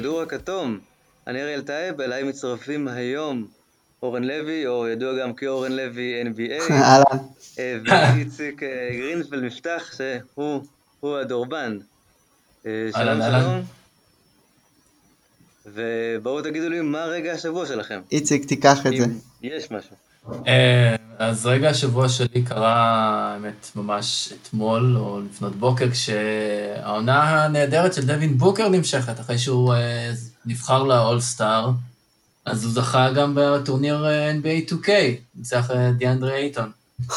הכדור הכתום. אני אריאל טייב, אליי מצטרפים היום אורן לוי, או ידוע גם כאורן לוי NBA. אה, ואיציק אה, גרינפלד מפתח, שהוא הדורבן. אה, שלום. שלום. ובואו תגידו לי מה רגע השבוע שלכם. איציק, תיקח את זה. יש משהו. אה, אז רגע השבוע שלי קרה, האמת, ממש אתמול או לפנות בוקר, כשהעונה הנהדרת של דווין בוקר נמשכת, אחרי שהוא אה, נבחר לאול-סטאר, אז הוא זכה גם בטורניר אה, NBA 2K, ניצח דיאנדרי אייטון.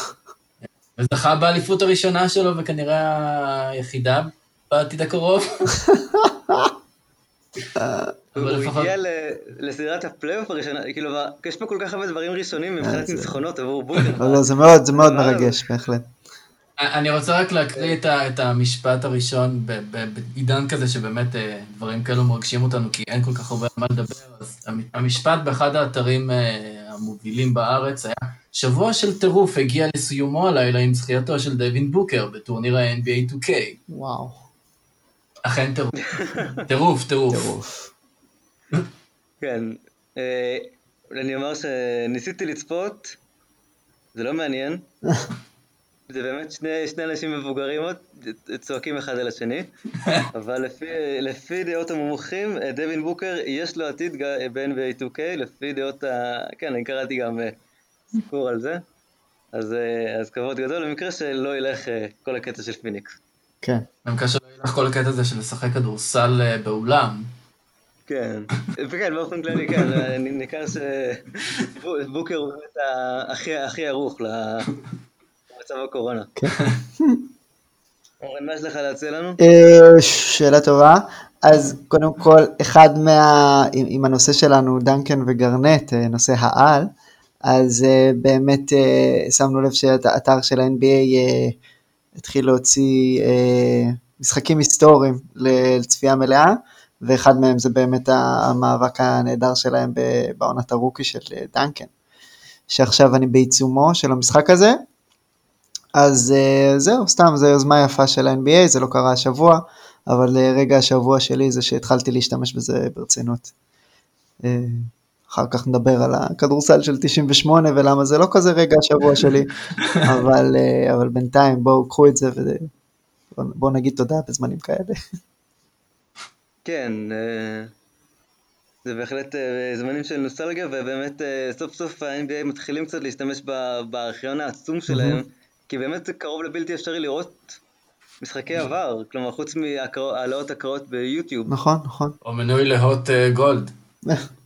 וזכה באליפות הראשונה שלו, וכנראה היחידה בעתיד הקרוב. אבל הוא הגיע ל- לסדרת הפלייאוף הראשונה, כאילו, יש פה כל כך הרבה דברים ראשונים מבחינת זה- ניצחונות עבור בוקר. לא, לא, זה מאוד, זה מאוד אה, מרגש, בהחלט. אני רוצה רק להקריא את, המשפט הראשון ב- ב- בעידן כזה שבאמת אה, דברים כאלו מרגשים אותנו, כי אין כל כך הרבה על מה לדבר. אז המ- המשפט באחד האתרים אה, המובילים בארץ היה, שבוע של טירוף הגיע לסיומו הלילה עם זכייתו של דווין בוקר בטורניר ה-NBA 2K. וואו. אכן טירוף. טירוף, טירוף. כן. אה, אני אומר שניסיתי לצפות, זה לא מעניין. זה באמת שני, שני אנשים מבוגרים עוד, צועקים אחד על השני, אבל לפי, לפי דעות המומחים, אה, דווין בוקר יש לו עתיד ג- ב-NBA 2K, לפי דעות ה... כן, אני קראתי גם אה, סיפור על זה, אז, אה, אז כבוד גדול, במקרה שלא ילך אה, כל הקטע של פיניקס. כן. אני מקווה שלא ילך כל הקטע הזה של לשחק כדורסל אה, באולם. כן, וכן, באופן כללי, כן, אני- ניכר שבוקר הוא באמת הכי, ערוך למצב הקורונה. כן. אורן, מה יש לך להציע לנו? אה, שאלה טובה. אז קודם כל, אחד מה... עם, עם הנושא שלנו, דנקן וגרנט, אה, נושא העל, אז אה, באמת אה, שמנו לב שהאתר של ה-NBA אה, התחיל להוציא אה, משחקים היסטוריים לצפייה מלאה, ואחד מהם זה באמת המאבק הנהדר שלהם בעונת הרוקי של אה, דנקן, שעכשיו אני בעיצומו של המשחק הזה. אז uh, זהו, סתם, זו יוזמה יפה של ה-NBA, זה לא קרה השבוע, אבל uh, רגע השבוע שלי זה שהתחלתי להשתמש בזה ברצינות. Uh, אחר כך נדבר על הכדורסל של 98 ולמה זה לא כזה רגע השבוע שלי, אבל, uh, אבל בינתיים בואו קחו את זה ובואו נגיד תודה בזמנים כאלה. כן, אה, זה בהחלט אה, זמנים של נוסטלגיה, ובאמת אה, סוף סוף ה-NBA מתחילים קצת להשתמש ב- בארכיון העצום שלהם, כי באמת זה קרוב לבלתי אפשרי לראות משחקי עבר, כלומר חוץ מהעלאות הקראות ביוטיוב. נכון, נכון. או מנוי להוט אה, גולד,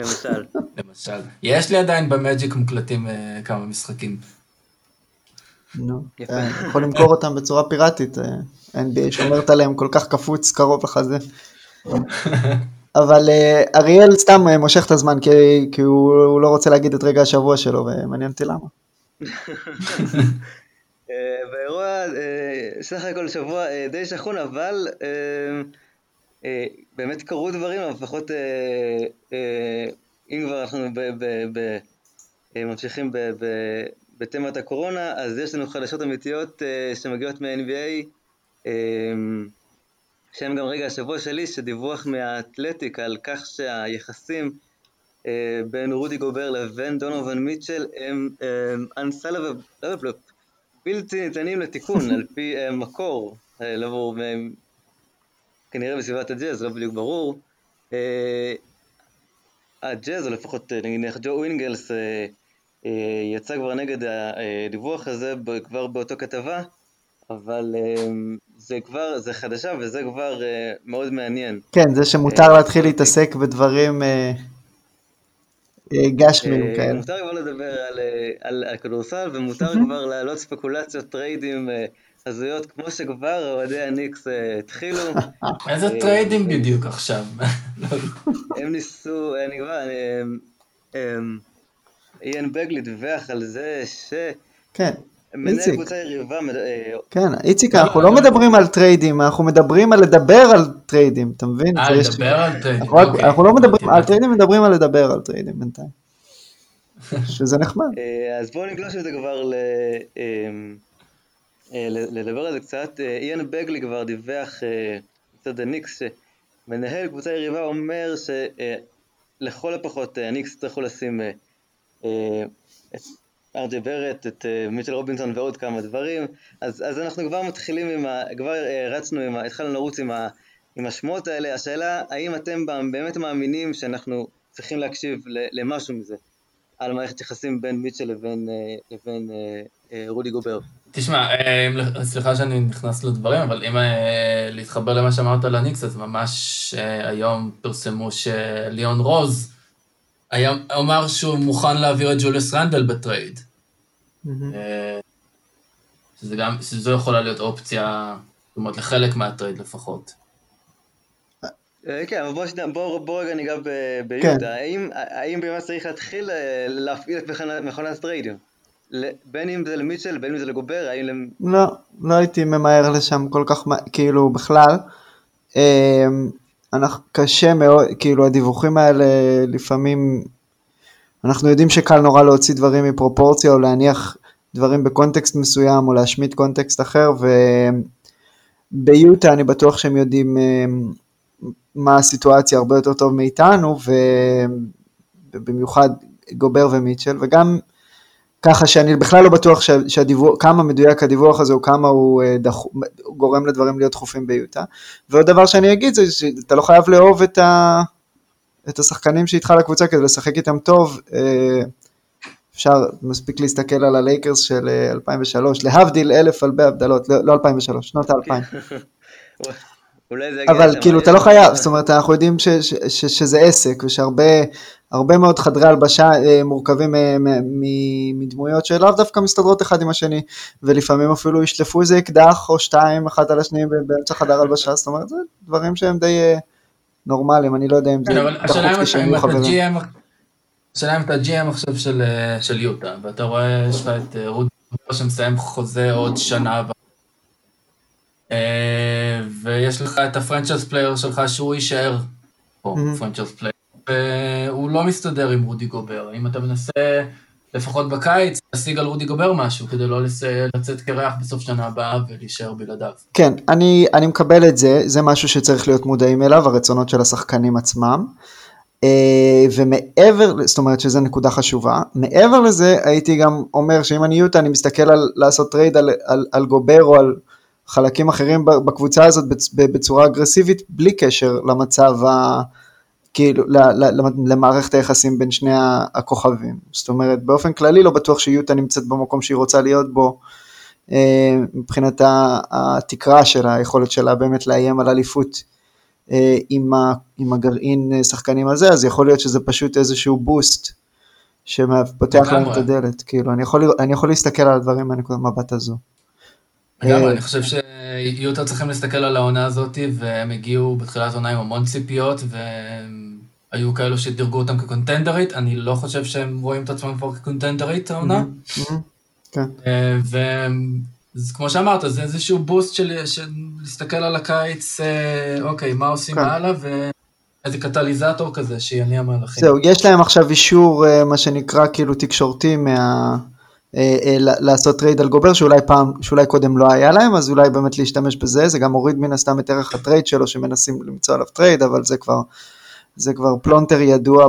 למשל. למשל. יש לי עדיין במג'יק מוקלטים אה, כמה משחקים. נו. אה, יכול למכור אותם בצורה פיראטית, אה, NBA שומרת עליהם כל כך קפוץ קרוב לחזה. אבל אריאל סתם מושך את הזמן כי, כי הוא, הוא לא רוצה להגיד את רגע השבוע שלו ומעניין אותי למה. באירוע סך הכל שבוע די שחון, אבל באמת קרו דברים, אבל לפחות אה, אה, אם כבר אנחנו אה, ממשיכים בתמת הקורונה, אז יש לנו חדשות אמיתיות אה, שמגיעות מה-NBA, אה, שהם גם רגע השבוע שלי, שדיווח מהאתלטיק על כך שהיחסים אה, בין רודי גובר לבין דונובל מיטשל הם אה, unsellable, בלתי ניתנים לתיקון על פי אה, מקור, אה, לא ברור, אה, כנראה בסביבת הג'אז, לא בדיוק ברור. אה, הג'אז, או לפחות אה, נגיד ג'ו אינגלס, אה, יצא כבר נגד הדיווח הזה כבר באותו כתבה, אבל זה כבר, זה חדשה וזה כבר מאוד מעניין. כן, זה שמותר להתחיל להתעסק בדברים גשמיים כאלה. מותר כבר לדבר על, אה, על, על כדורסל ומותר כבר להעלות ספקולציות, טריידים הזויות, כמו שכבר אוהדי הניקס אה, התחילו. איזה אה, טריידים בדיוק עכשיו? הם ניסו, אני כבר, אה, אה, איאן בגלי דיווח על זה כן, שמנהל איציק. קבוצה יריבה, מד- אה, כן, איציק, אנחנו לא. מדברים על טריידים, אנחנו מדברים על לדבר על טריידים, אתה מבין? אה, לדבר על טריידים. אנחנו אוקיי. אנחנו לא מדברים על הבנתי. טריידים, מדברים על לדבר על טריידים בינתיים. שזה נחמד. אה, אז בואו נגלוש את זה כבר. אה, אה, לדבר על זה קצת. אה, איין בגלי כבר דיווח אה, מצד הניקס, שמנהל קבוצה יריבה אומר שלכל הפחות הניקס יצטרכו לשים את ארג'י ברט, את מיטל רובינסון ועוד כמה דברים, אז, אז אנחנו כבר מתחילים עם ה... כבר רצנו, עם ה, התחלנו לרוץ עם, ה, עם השמועות האלה, השאלה האם אתם באמת מאמינים שאנחנו צריכים להקשיב למשהו מזה, על מערכת יחסים בין מיטשל לבין, לבין רודי גובר. תשמע, סליחה שאני נכנס לדברים, אבל אם להתחבר למה שאמרת על הניקס, אז ממש היום פרסמו שליאון רוז היה, אמר שהוא מוכן להעביר את ג'וליוס רנדל בטרייד. שזה גם, שזו יכולה להיות אופציה, זאת אומרת, לחלק מהטרייד לפחות. כן, אבל בוא רגע ניגע ביוטה. האם באמת צריך להתחיל להפעיל את מכונת טריידים? בין אם זה למיטשל, בין אם זה לגובר, האם... לא, לא הייתי ממהר לשם כל כך, כאילו בכלל. אנחנו קשה מאוד, כאילו הדיווחים האלה לפעמים, אנחנו יודעים שקל נורא להוציא דברים מפרופורציה או להניח דברים בקונטקסט מסוים או להשמיט קונטקסט אחר וביוטה אני בטוח שהם יודעים מה הסיטואציה הרבה יותר טוב מאיתנו ובמיוחד גובר ומיטשל וגם ככה שאני בכלל לא בטוח שהדיווח, כמה מדויק הדיווח הזה או כמה הוא דח, גורם לדברים להיות דחופים ביוטה. ועוד דבר שאני אגיד זה שאתה לא חייב לאהוב את, ה, את השחקנים שאיתך לקבוצה כדי לשחק איתם טוב. אפשר מספיק להסתכל על הלייקרס של 2003, להבדיל אלף אלפי הבדלות, לא, לא 2003, שנות האלפיים. אבל כאילו אתה לא חייב, זאת אומרת אנחנו יודעים ש, ש, ש, שזה עסק ושהרבה מאוד חדרי הלבשה מורכבים מדמויות שלאו דווקא מסתדרות אחד עם השני ולפעמים אפילו ישלפו איזה אקדח או שתיים אחד על השני באמצע חדר הלבשה, זאת אומרת זה דברים שהם די נורמליים, אני לא יודע אם זה דחוף לי שהם יהיו חברים. השאלה אם אתה GM עכשיו של יוטה ואתה רואה יש לך את רודי שמסיים חוזה עוד שנה ויש לך את ה franchise player שלך שהוא יישאר פה, franchise player, והוא לא מסתדר עם רודי גובר. אם אתה מנסה, לפחות בקיץ, להשיג על רודי גובר משהו, כדי לא לצאת קרח בסוף שנה הבאה ולהישאר בלעדיו. כן, אני, אני מקבל את זה, זה משהו שצריך להיות מודעים אליו, הרצונות של השחקנים עצמם. ומעבר, זאת אומרת שזו נקודה חשובה, מעבר לזה הייתי גם אומר שאם אני יוטה אני מסתכל על לעשות טרייד על, על, על גובר או על חלקים אחרים בקבוצה הזאת בצורה אגרסיבית בלי קשר למצב, ה, כאילו, למערכת היחסים בין שני הכוכבים. זאת אומרת, באופן כללי לא בטוח שיוטה נמצאת במקום שהיא רוצה להיות בו, מבחינת התקרה שלה, היכולת שלה באמת לאיים על אליפות עם, עם הגרעין שחקנים הזה, אז יכול להיות שזה פשוט איזשהו בוסט שפותח להם את הדלת. כאילו, אני יכול, אני יכול להסתכל על הדברים מהנקודת מבט הזו. לגמרי, אני חושב שיוטה צריכים להסתכל על העונה הזאת, והם הגיעו בתחילת העונה עם המון ציפיות, והיו כאלו שדירגו אותם כקונטנדרית, אני לא חושב שהם רואים את עצמם כבר כקונטנדרית העונה. כן. וכמו שאמרת, זה איזשהו בוסט של להסתכל על הקיץ, אוקיי, מה עושים הלאה, ואיזה קטליזטור כזה שיניע מהלכים. זהו, יש להם עכשיו אישור, מה שנקרא, כאילו תקשורתי מה... לעשות טרייד על גובר שאולי פעם, שאולי קודם לא היה להם, אז אולי באמת להשתמש בזה, זה גם מוריד מן הסתם את ערך הטרייד שלו שמנסים למצוא עליו טרייד, אבל זה כבר, זה כבר פלונטר ידוע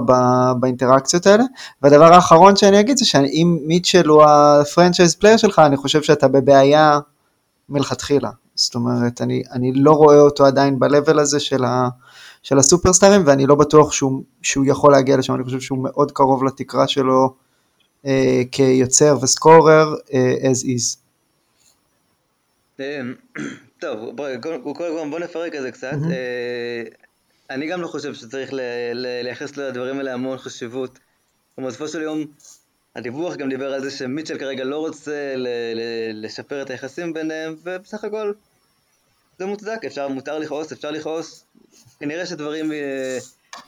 באינטראקציות האלה. והדבר האחרון שאני אגיד זה שאם מיטשל הוא ה franchise player שלך, אני חושב שאתה בבעיה מלכתחילה. זאת אומרת, אני, אני לא רואה אותו עדיין ב-level הזה של, ה, של הסופרסטארים, ואני לא בטוח שהוא, שהוא יכול להגיע לשם, אני חושב שהוא מאוד קרוב לתקרה שלו. Uh, כיוצר וסקורר uh, as is. טוב, בוא, בוא נפרק את זה קצת. Uh, אני גם לא חושב שצריך לייחס לדברים האלה המון חשיבות. בסופו של יום, הדיווח גם דיבר על זה שמיטשל כרגע לא רוצה לשפר את היחסים ביניהם, ובסך הכל זה מוצדק, אפשר, מותר לכעוס, אפשר לכעוס. כנראה שדברים,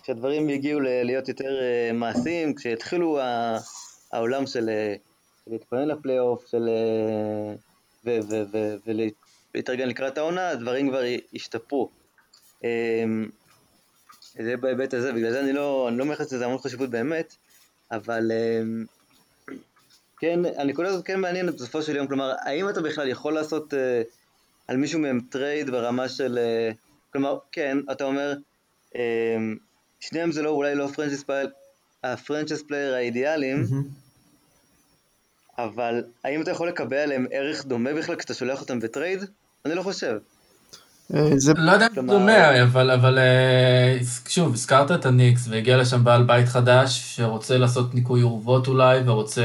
שהדברים יגיעו להיות יותר מעשיים, כשיתחילו העולם של להתכונן לפלייאוף, של... ולהתארגן לקראת העונה, הדברים כבר ישתפרו. זה בהיבט הזה, בגלל זה אני לא, אני לא מייחס לזה המון חשיבות באמת, אבל כן, הנקודה הזאת כן מעניינת בסופו של יום, כלומר, האם אתה בכלל יכול לעשות על מישהו מהם טרייד ברמה של כלומר, כן, אתה אומר, אמ, שניהם זה לא, אולי לא ה franchise player, האידיאליים, אבל האם אתה יכול לקבל עליהם ערך דומה בכלל כשאתה שולח אותם בטרייד? אני לא חושב. אה, זה לא יודע אם זה דומה, אבל, אבל אה, שוב, הזכרת את הניקס, והגיע לשם בעל בית חדש, שרוצה לעשות ניקוי אורוות אולי, ורוצה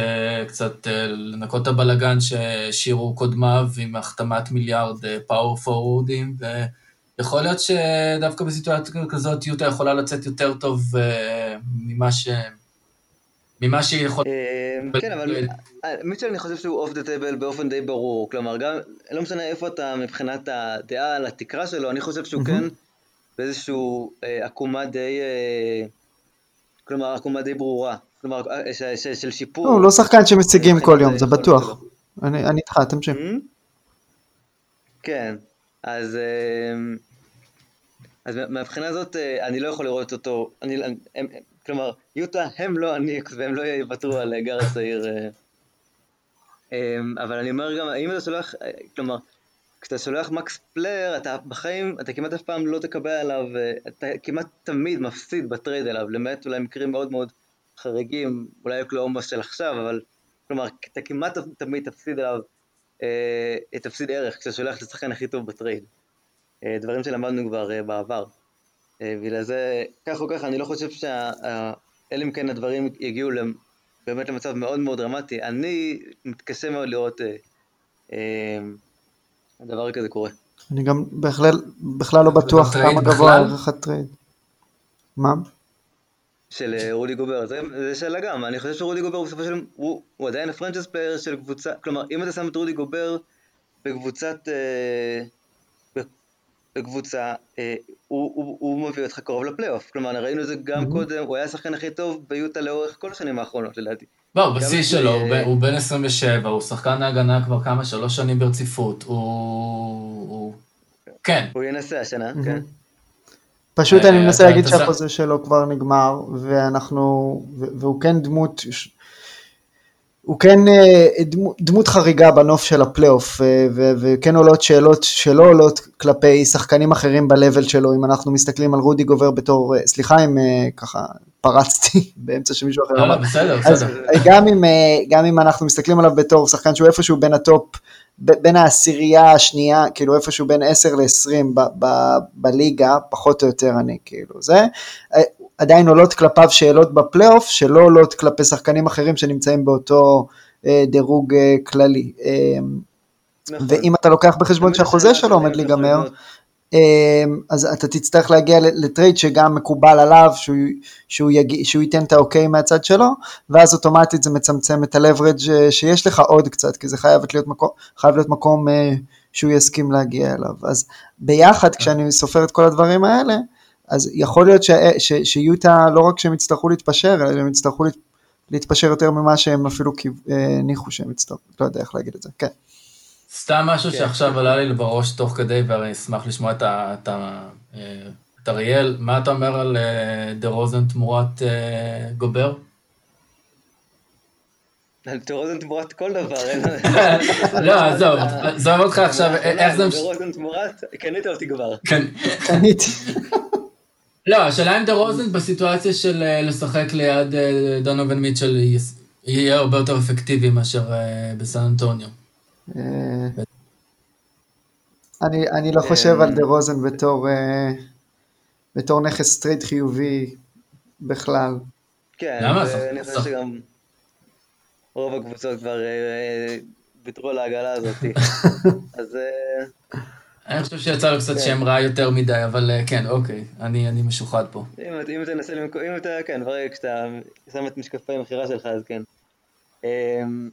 קצת אה, לנקות את הבלגן שהשאירו קודמיו עם החתמת מיליארד power forward ים, ויכול להיות שדווקא בסיטואציה כזאת יוטה יכולה לצאת יותר טוב אה, ממה ש... ממה שהיא יכולה... אמ, כן, אבל מיטשל אני חושב שהוא off the table באופן די ברור, כלומר גם, לא משנה איפה אתה מבחינת הדעה על התקרה שלו, אני חושב שהוא כן באיזשהו אה, עקומה די, אה, כלומר עקומה די ברורה, כלומר אה, של שיפור. לא, הוא לא שחקן שמשיגים כל יום, זה בטוח. אני אני איתך, תמשיך. כן, אז, אז מה- מהבחינה הזאת אה, אני לא יכול לראות אותו, אני, הם, הם, כלומר, יוטה הם לא הניקס והם לא יוותרו על גארד צעיר, אה, אמ, אבל אני אומר גם, האם אתה שולח, אה, כלומר, כשאתה שולח max player, אתה בחיים, אתה כמעט אף פעם לא תקבל עליו, אה, אתה כמעט תמיד מפסיד בטרייד אליו, למעט אולי מקרים מאוד מאוד חריגים, אולי אוקלהומה של עכשיו, אבל כלומר, אתה כמעט תמיד תפסיד עליו, תפסיד ערך כשאתה שולח את השחקן הכי טוב בטרייד. דברים שלמדנו כבר בעבר. אה, בגלל זה, כך או ככה, אני לא חושב שה... אלא אם כן הדברים יגיעו למ- באמת למצב מאוד מאוד דרמטי. אני מתקשה מאוד לראות אה, אה, דבר כזה קורה. אני גם בכלל בכלל לא בטוח כמה גבוה? ערך הטרייד. מה? של אה, רודי גובר, זה, זה שאלה גם, אני חושב שרודי גובר בסופו של דבר, הוא, הוא עדיין ה franchise player של קבוצה, כלומר אם אתה שם את רודי גובר בקבוצת, אה, בקבוצה, אה, הוא, הוא, הוא מביא אותך קרוב לפלייאוף, כלומר ראינו את זה גם Mhm. קודם, הוא היה השחקן הכי טוב ביוטה לאורך כל השנים האחרונות לדעתי. לא, בשיא שלו, הוא אה, בן- הוא בן 27, הוא שחקן ההגנה כבר כמה, שלוש שנים ברציפות, הוא... הוא- כן, הוא ינסה השנה, Mhm. כן. פשוט אה, אני מנסה אתה- להגיד שהחוזה שלו כבר נגמר, ואנחנו, והוא כן דמות, הוא כן אה, דמו- דמות חריגה בנוף של הפלייאוף, אה, וכן עולות שאלות שלא עולות כלפי שחקנים אחרים ב-level שלו, אם אנחנו מסתכלים על רודי גובר בתור, אה, סליחה אם ככה פרצתי באמצע שמישהו אחר לא, אמר, לא, בסדר, אז בסדר. גם אם, גם אם אנחנו מסתכלים עליו בתור שחקן שהוא איפשהו בין ה top, ב- בין העשירייה השנייה, כאילו איפשהו בין 10 ל-20 ב- ב- בליגה, פחות או יותר אני כאילו זה, עדיין עולות כלפיו שאלות בפלייאוף שלא עולות כלפי שחקנים אחרים שנמצאים באותו אה, דירוג אה, כללי. אה, נכון. ואם אתה לוקח בחשבון שהחוזה שלו של עומד להיגמר, אמ, אז אתה תצטרך להגיע לטרייד שגם מקובל עליו, שהוא, שהוא, יגיע, שהוא ייתן את האוקיי מהצד שלו, ואז אוטומטית זה מצמצם את הלברג' אה, שיש לך עוד קצת, כי זה חייב להיות מקום, חייב להיות מקום אה, שהוא יסכים להגיע אליו. אז ביחד, כשאני סופר את כל הדברים האלה, אז יכול להיות ש, ש, שיוטה, לא רק שהם יצטרכו להתפשר, אלא הם יצטרכו להת, להתפשר יותר ממה שהם אפילו אה, הניחו שהם יצטרכו, לא יודע איך להגיד את זה, כן. סתם משהו כן. שעכשיו עלה לי בראש תוך כדי, ואני אשמח לשמוע את ה- את ה- אה, את אריאל. מה אתה אומר על אה, דה רוזן תמורת גובר? על טרוזן תמורת כל דבר, אין... לא, עזוב, עזוב אותך עכשיו, איך זה... טרוזן תמורת, קנית אותי כבר. כן. קניתי. לא, השאלה אם דה רוזן בסיטואציה של אה, לשחק ליד אה, דונובין מיטשל יהיה- הרבה יותר אפקטיבי מאשר אה, בסן אנטוניו. אני, אני לא חושב על דה רוזן בתור, בתור נכס טרייד חיובי בכלל. כן, למה? שח- חושב שגם רוב הקבוצות כבר ויתרו על העגלה הזאת. אז אני חושב שיצא לו קצת כן. שם רע יותר מדי, אבל אה, כן, אוקיי, אני אני משוחד פה. אם אם תנסה למכור, אם אתה, כן, ברגע כשאתה שם את משקפי המכירה שלך, אז כן. אמ,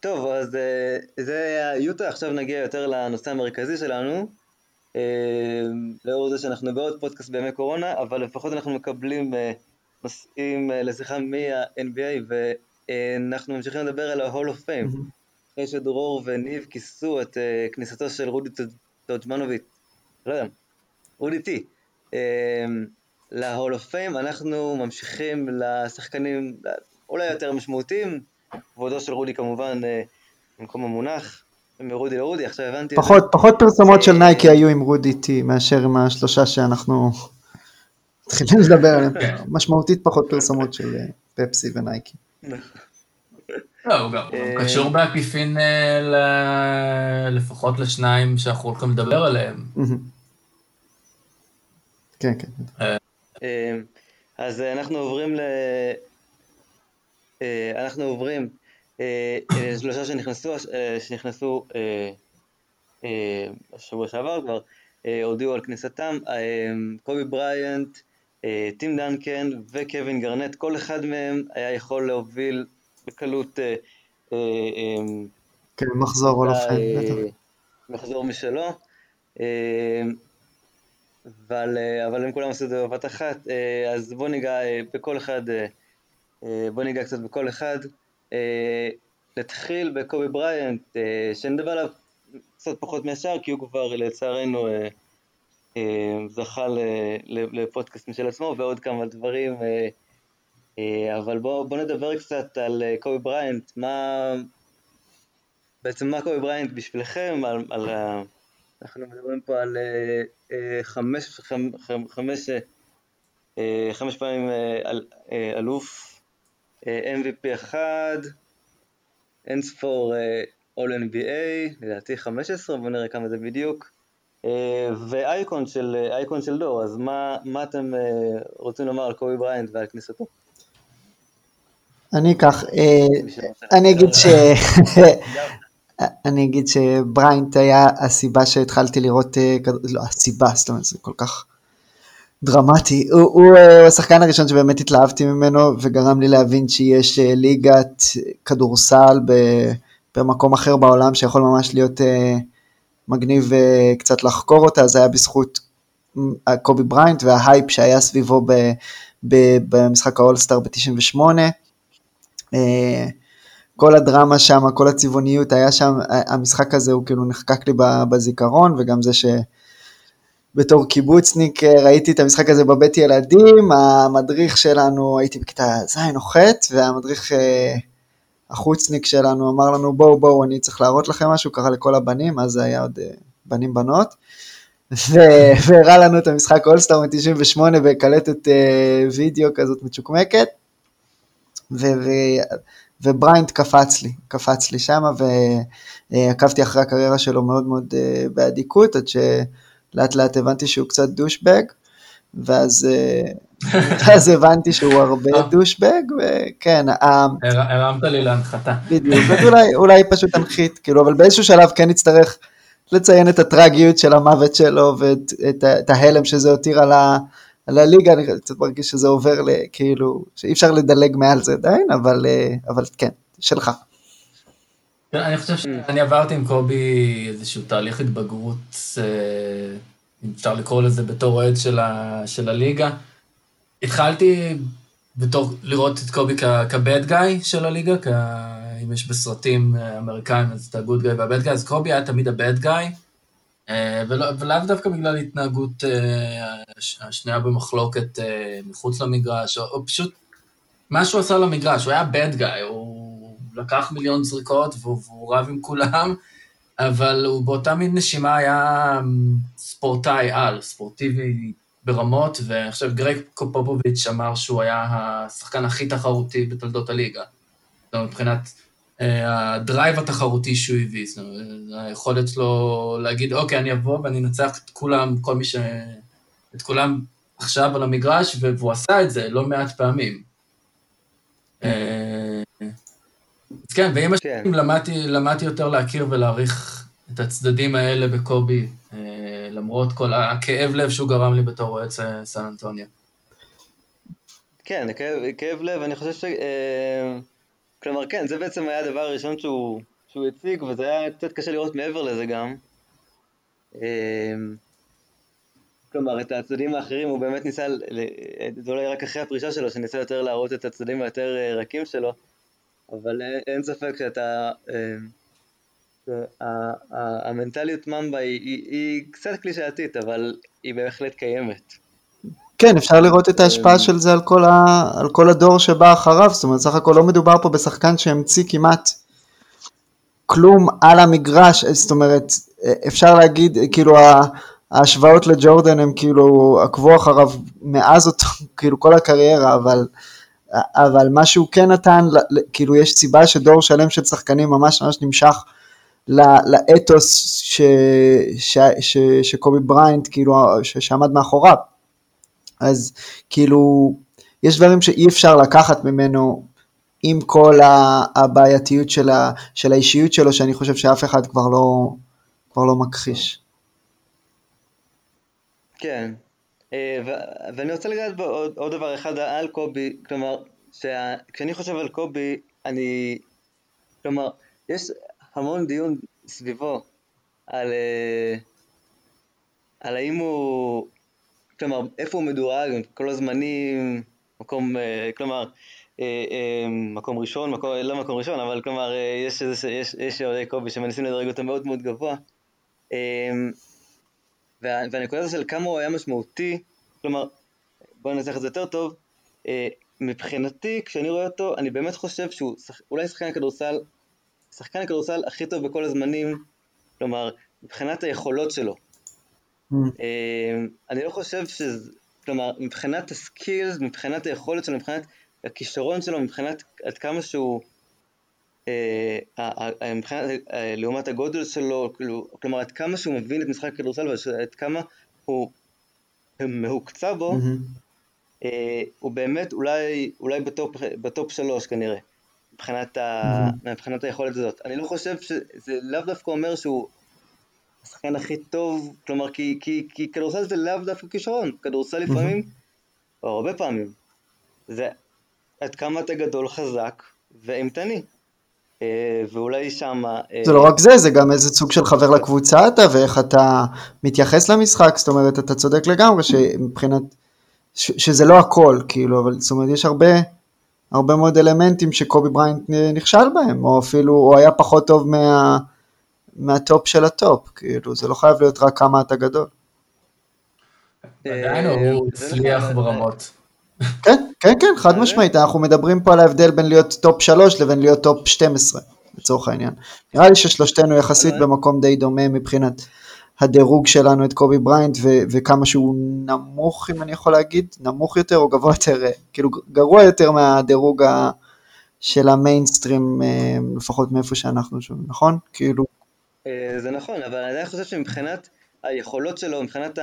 טוב, אז אה, זה יוטה, עכשיו נגיע יותר לנושא המרכזי שלנו. אמ, לאור זה שאנחנו בעוד פודקאסט בימי קורונה, אבל לפחות אנחנו מקבלים אה, נושאים לשיחה מה-NBA, ואנחנו ממשיכים לדבר על ה-Hall of Fame. אחרי שדרור וניב כיסו את כניסתו של רודי טודג'מנוביץ', לא יודע, רודי טי, אה, להול אוף פיים, אנחנו ממשיכים לשחקנים אולי יותר משמעותיים, כבודו של רודי כמובן אה, במקום המונח, מרודי לרודי, עכשיו הבנתי... פחות, פחות פרסומות של נייקי היו עם רודי טי מאשר עם השלושה שאנחנו מתחילים לדבר עליהם. כן. משמעותית פחות פרסומות של אה, פפסי ונייקי. לא, הוא גם הוא אה, קשור בעקיפין אה, לפחות לשניים שאנחנו הולכים לדבר עליהם. כן, כן. אה, אז אנחנו עוברים ל... אנחנו עוברים אה, אה, שלושה שנכנסו, שנכנסו השבוע שעבר כבר, הודיעו על כניסתם, קובי בריאנט, טים דנקן וקווין גרנט, כל אחד מהם היה יכול להוביל בקלות אה, אה, אה, כן, מחזור או בטח. מחזור משלו. אבל, אבל הם כולם עשו את זה בבת אחת, אז בוא ניגע בכל אחד, אה, אה, בוא ניגע קצת בכל אחד. נתחיל בקובי בריינט, שנדבר עליו קצת פחות מהשאר, כי הוא כבר לצערנו זכה לפודקאסט משל עצמו ועוד כמה דברים, אבל בוא, בוא נדבר קצת על אה, קובי בריינט, מה, בעצם מה קובי בריינט בשבילכם, על, על ה... אנחנו מדברים פה על אה, אה, חמש, חמ, חמ, חמש, אה, אה, חמש פעמים אה, אה, אלוף, אה, MVP אחד, אין ספור אה, All NBA, לדעתי 15, בוא נראה כמה זה בדיוק, אה, ואייקון של, אה, של דור, אז מה, מה אתם אה, רוצים לומר על קובי בריינט ועל כניסתו? אני אקח, אה, אני אגיד ש... אני אגיד שבריינט היה הסיבה שהתחלתי לראות, אה, לא הסיבה, זאת אומרת זה כל כך דרמטי, הוא, הוא אה, השחקן הראשון שבאמת התלהבתי ממנו וגרם לי להבין שיש ליגת כדורסל במקום אחר בעולם שיכול ממש להיות מגניב קצת לחקור אותה, זה היה בזכות קובי בריינט וההייפ שהיה סביבו במשחק האולסטאר ב-98. אה, כל הדרמה שם, כל הצבעוניות היה שם, המשחק הזה הוא כאילו נחקק לי בזיכרון, וגם זה שבתור קיבוצניק אה, ראיתי את המשחק הזה בבית ילדים, המדריך שלנו, הייתי בכיתה ז' או ח', והמדריך אה, החוצניק שלנו אמר לנו בואו בואו אני צריך להראות לכם משהו, קרא לכל הבנים, אז זה היה עוד בנים בנות, והראה לנו את המשחק אולסטאר מ-98 בקלטת וידאו כזאת מצ'וקמקת, ובריינט קפץ לי, קפץ לי שמה ועקבתי אחרי הקריירה שלו מאוד מאוד אה, באדיקות עד שלאט לאט הבנתי שהוא קצת douchebag ואז אה, אז הבנתי שהוא הרבה douchebag וכן, הרמת לי להנחתה. בדיוק, אולי, אולי פשוט תנחית, כאילו, אבל באיזשהו שלב כן נצטרך לציין את הטרגיות של המוות שלו ואת את, ה- את ההלם שזה הותיר על, ה, על הליגה, אני קצת מרגיש שזה עובר ל, כאילו, שאי אפשר לדלג מעל זה עדיין, אבל, אה, אבל כן, שלך. אני חושב שאני עברתי עם קובי איזשהו תהליך התבגרות, אה, אם אפשר לקרוא לזה בתור אוהד של, ה, של הליגה. התחלתי בתור לראות את קובי כ- כבד גאי של הליגה, כ... אם יש בסרטים אה, אמריקאים אז את הגוד גאי והבד גאי, אז קובי היה תמיד הבד גאי, ולא, ולאו דווקא בגלל התנהגות אה, הש- השנייה במחלוקת אה, מחוץ למגרש, או, או פשוט מה שהוא עשה למגרש, הוא היה bad guy, הוא לקח מיליון זריקות והוא, והוא רב עם כולם, אבל הוא באותה מין נשימה היה ספורטאי על, ספורטיבי ברמות, ואני חושב גרג פופוביץ' אמר שהוא היה השחקן הכי תחרותי בתולדות הליגה. זאת אומרת, מבחינת אה, הדרייב התחרותי שהוא הביא, זאת אומרת, היכולת שלו להגיד, אוקיי, אני אבוא ואני אנצח את כולם, כל מי ש... את כולם עכשיו על המגרש, והוא עשה את זה לא מעט פעמים. אה, אז כן, ועם כן. השנים למדתי, למדתי יותר להכיר ולהעריך את הצדדים האלה בקובי, אה, למרות כל הכאב לב שהוא גרם לי בתור אוהד סן אנטוניו. כן, כאב, כאב לב, אני חושב ש... אה, כלומר, כן, זה בעצם היה הדבר הראשון שהוא, שהוא הציג, וזה היה קצת קשה לראות מעבר לזה גם. אה, כלומר, את הצדדים האחרים הוא באמת ניסה, זה אולי רק אחרי הפרישה שלו, שניסה יותר להראות את הצדדים היותר אה, רכים שלו, אבל אין- אין ספק שאתה... אה, המנטליות ממבה היא קצת קלישאתית, אבל היא בהחלט קיימת. כן, אפשר לראות את ההשפעה של זה על כל, ה, על כל הדור שבא אחריו, זאת אומרת, סך הכל לא מדובר פה בשחקן שהמציא כמעט כלום על המגרש, זאת אומרת, אפשר להגיד, כאילו ההשוואות לג'ורדן הם כאילו עקבו אחריו מאז אותו, כאילו כל הקריירה, אבל, אבל מה שהוא כן נתן, כאילו יש סיבה שדור שלם של שחקנים ממש ממש נמשך לאתוס ש, ש, ש, שקובי בריינט כאילו ש, שעמד מאחוריו. אז כאילו יש דברים שאי אפשר לקחת ממנו עם כל הבעייתיות של, ה, של האישיות שלו שאני חושב שאף אחד כבר לא, כבר לא מכחיש. כן, אה, ואני רוצה לגעת בעוד עוד דבר אחד על קובי, כלומר, כשאני חושב על קובי, אני, כלומר, יש המון דיון סביבו על, אה, על האם הוא, כלומר, איפה הוא מדורג, כל הזמנים, מקום, אה, כלומר, מקום ראשון, מקום, לא מקום ראשון, אבל כלומר, יש, יש, יש אוהדי קובי שמנסים לדרג אותו מאוד מאוד גבוה. והנקודה הזו של כמה הוא היה משמעותי, כלומר, בואו ננסח את זה יותר טוב, אה, מבחינתי, כשאני רואה אותו, אני באמת חושב שהוא שח... אולי שחקן הכדורסל, שחקן הכדורסל הכי טוב בכל הזמנים, כלומר, מבחינת היכולות שלו. Mm. אה, אני לא חושב שזה, כלומר, מבחינת ה skills, מבחינת היכולת שלו, מבחינת הכישרון שלו, מבחינת עד כמה שהוא אה, מבחינת, אה, לעומת הגודל שלו, כאילו, כלומר עד כמה שהוא מבין את משחק הכדורסל ועד כמה הוא מהוקצע בו, אה, הוא באמת אולי, אולי ב top, ב top שלוש כנראה, מבחינת, ה, מבחינת היכולת הזאת. אני לא חושב שזה לאו דווקא אומר שהוא השחקן הכי טוב, כלומר כי, כי, כי כדורסל זה לאו דווקא כישרון, כדורסל לפעמים, או הרבה פעמים, זה עד כמה אתה גדול, חזק ואימתני. אה, ואולי שם... אה, זה לא רק זה, זה גם איזה סוג של חבר לקבוצה אתה, ואיך אתה מתייחס למשחק, זאת אומרת, אתה צודק לגמרי שמבחינת, ש, שזה לא הכל, כאילו, אבל זאת אומרת, יש הרבה, הרבה מאוד אלמנטים שקובי בריינט נכשל בהם, או אפילו, הוא היה פחות טוב מה, מה top של ה top, כאילו, זה לא חייב להיות רק כמה אתה גדול. עדיין הוא הצליח ברמות. כן, כן, כן, חד משמעית, אנחנו מדברים פה על ההבדל בין להיות top 3 לבין להיות top 12, לצורך העניין. נראה לי ששלושתנו יחסית במקום די דומה מבחינת הדירוג שלנו את קובי בריינט ו- וכמה שהוא נמוך, אם אני יכול להגיד, נמוך יותר או גבוה יותר, אה, כאילו גרוע יותר מהדירוג ה- של המיינסטרים, אה, לפחות מאיפה שאנחנו שומעים, נכון? כאילו... אה, זה נכון, אבל אני עדיין חושב שמבחינת היכולות שלו, מבחינת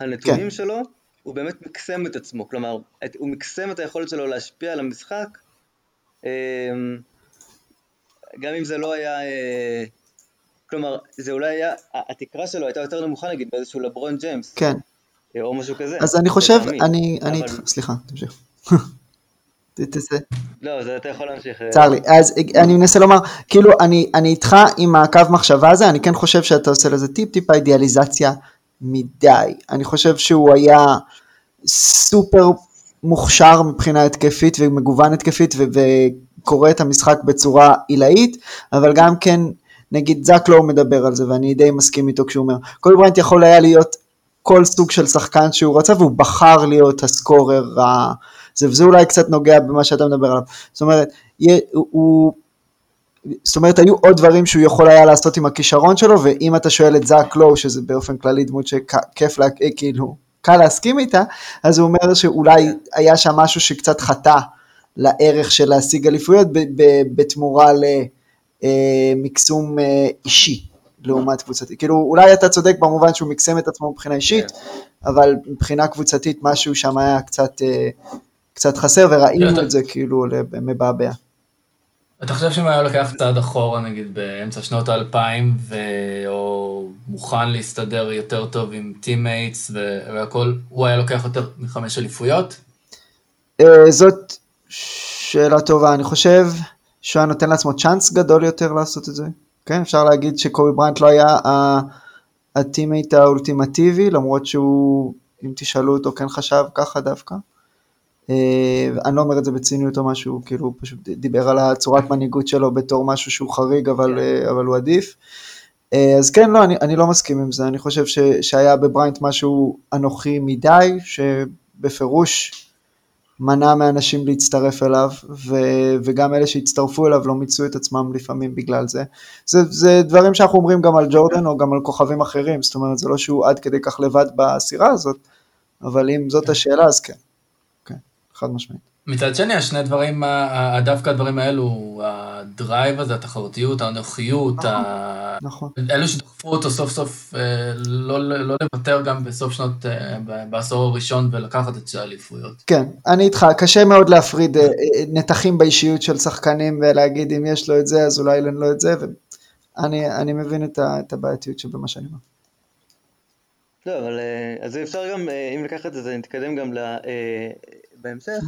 הנתונים כן. שלו, הוא באמת מקסם את עצמו, כלומר, את, הוא מקסם את היכולת שלו להשפיע על המשחק, אה, גם אם זה לא היה, אה, כלומר, זה אולי היה, התקרה שלו הייתה יותר נמוכה נגיד באיזשהו לברון ג'יימס, כן, או משהו כזה. אז אני חושב, אני, אני, אבל... סליחה, תמשיך. לא, זה אתה יכול להמשיך. אה. צר לי, אז אני מנסה לומר, כאילו, אני, אני איתך עם הקו מחשבה הזה, אני כן חושב שאתה עושה לזה טיפ טיפה אידיאליזציה מדי. אני חושב שהוא היה סופר מוכשר מבחינה התקפית ומגוון התקפית וקורא את המשחק בצורה עילאית, אבל גם כן, נגיד זק לא מדבר על זה ואני די מסכים איתו כשהוא אומר, קובי בריינט יכול היה להיות כל סוג של שחקן שהוא רצה והוא בחר להיות הסקורר ה... זה, וזה אולי קצת נוגע במה שאתה מדבר עליו. זאת אומרת, הוא, זאת אומרת, היו עוד דברים שהוא יכול היה לעשות עם הכישרון שלו, ואם אתה שואל את זאק לואו, שזה באופן כללי דמות שכיף לה, כאילו, קל להסכים איתה, אז הוא אומר שאולי היה שם משהו שקצת חטא לערך של להשיג אליפויות בתמורה למקסום אה, אישי לעומת קבוצתי. כאילו, אולי אתה צודק במובן שהוא מקסם את עצמו מבחינה אישית, כן. אבל מבחינה קבוצתית משהו שם היה קצת, אה, קצת חסר, וראינו את זה כאילו מבעבע. אתה חושב שאם היה לוקח צעד אחורה, נגיד, באמצע שנות האלפיים, או מוכן להסתדר יותר טוב עם teammates והכל, הוא היה לוקח יותר מחמש אליפויות? אה, זאת שאלה טובה, אני חושב שהוא היה נותן לעצמו צ'אנס גדול יותר לעשות את זה. כן, אפשר להגיד שקובי בריינט לא היה ה teammate האולטימטיבי, למרות שהוא, אם תשאלו אותו, כן חשב ככה דווקא. אה, אני לא אומר את זה בציניות או משהו, כאילו פשוט דיבר על הצורת מנהיגות שלו בתור משהו שהוא חריג אבל, כן. אה, אבל הוא עדיף. אה, אז כן, לא, אני, אני לא מסכים עם זה, אני חושב ש, שהיה בבריינט משהו אנוכי מדי, שבפירוש מנע מאנשים להצטרף אליו, ו- וגם אלה שהצטרפו אליו לא מיצו את עצמם לפעמים בגלל זה. זה. זה דברים שאנחנו אומרים גם על ג'ורדן או גם על כוכבים אחרים, זאת אומרת זה לא שהוא עד כדי כך לבד בסירה הזאת, אבל אם זאת השאלה אז כן, כן, חד משמעית. מצד שני, השני דברים, דווקא הדברים האלו, הדרייב הזה, התחרותיות, האנוכיות, נכון, נכון. אלו שדחפו אותו סוף סוף אה, לא, לא לוותר גם בסוף שנות, אה, בעשור הראשון ולקחת את האליפויות. כן, אני איתך, קשה מאוד להפריד אה, נתחים באישיות של שחקנים ולהגיד אם יש לו את זה אז אולי אין לו את זה, ואני מבין את הבעייתיות שבמה שאני אומר. לא, אבל אז אפשר גם, אם לקחת את זה, נתקדם גם בהמשך.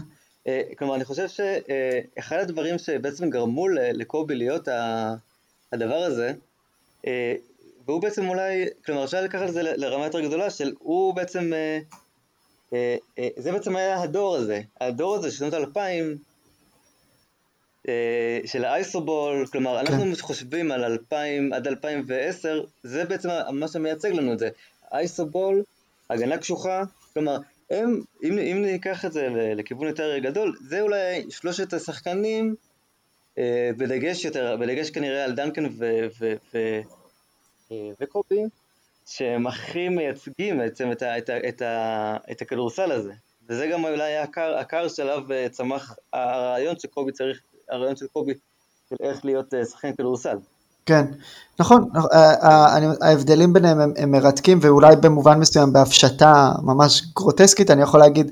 אה, כלומר, אני חושב שאחד הדברים שבעצם גרמו לקובי להיות הדבר הזה, אה, והוא בעצם אולי, כלומר אפשר לקחת את זה לרמה יותר גדולה של הוא בעצם, אה, זה בעצם היה הדור הזה, הדור הזה של שנות אלפיים של האייסובול, כלומר כן. אנחנו חושבים על 2000 עד 2010, זה בעצם מה שמייצג לנו את זה, אייסובול, הגנה קשוחה, כלומר הם, אם, אם ניקח את זה לכיוון יותר גדול, זה אולי שלושת השחקנים, אה, בדגש יותר, בדגש כנראה על דנקן ו, ו, ו, אה, וקובי, שהם הכי מייצגים בעצם את, ה, את, ה, את, ה, את הכדורסל הזה. וזה גם אולי הקר, הקר שעליו אה, צמח הרעיון שקובי צריך, הרעיון של קובי של איך להיות אה, שחקן כדורסל. כן, נכון, אה, אה, ההבדלים ביניהם הם, הם מרתקים ואולי במובן מסוים בהפשטה ממש גרוטסקית אני יכול להגיד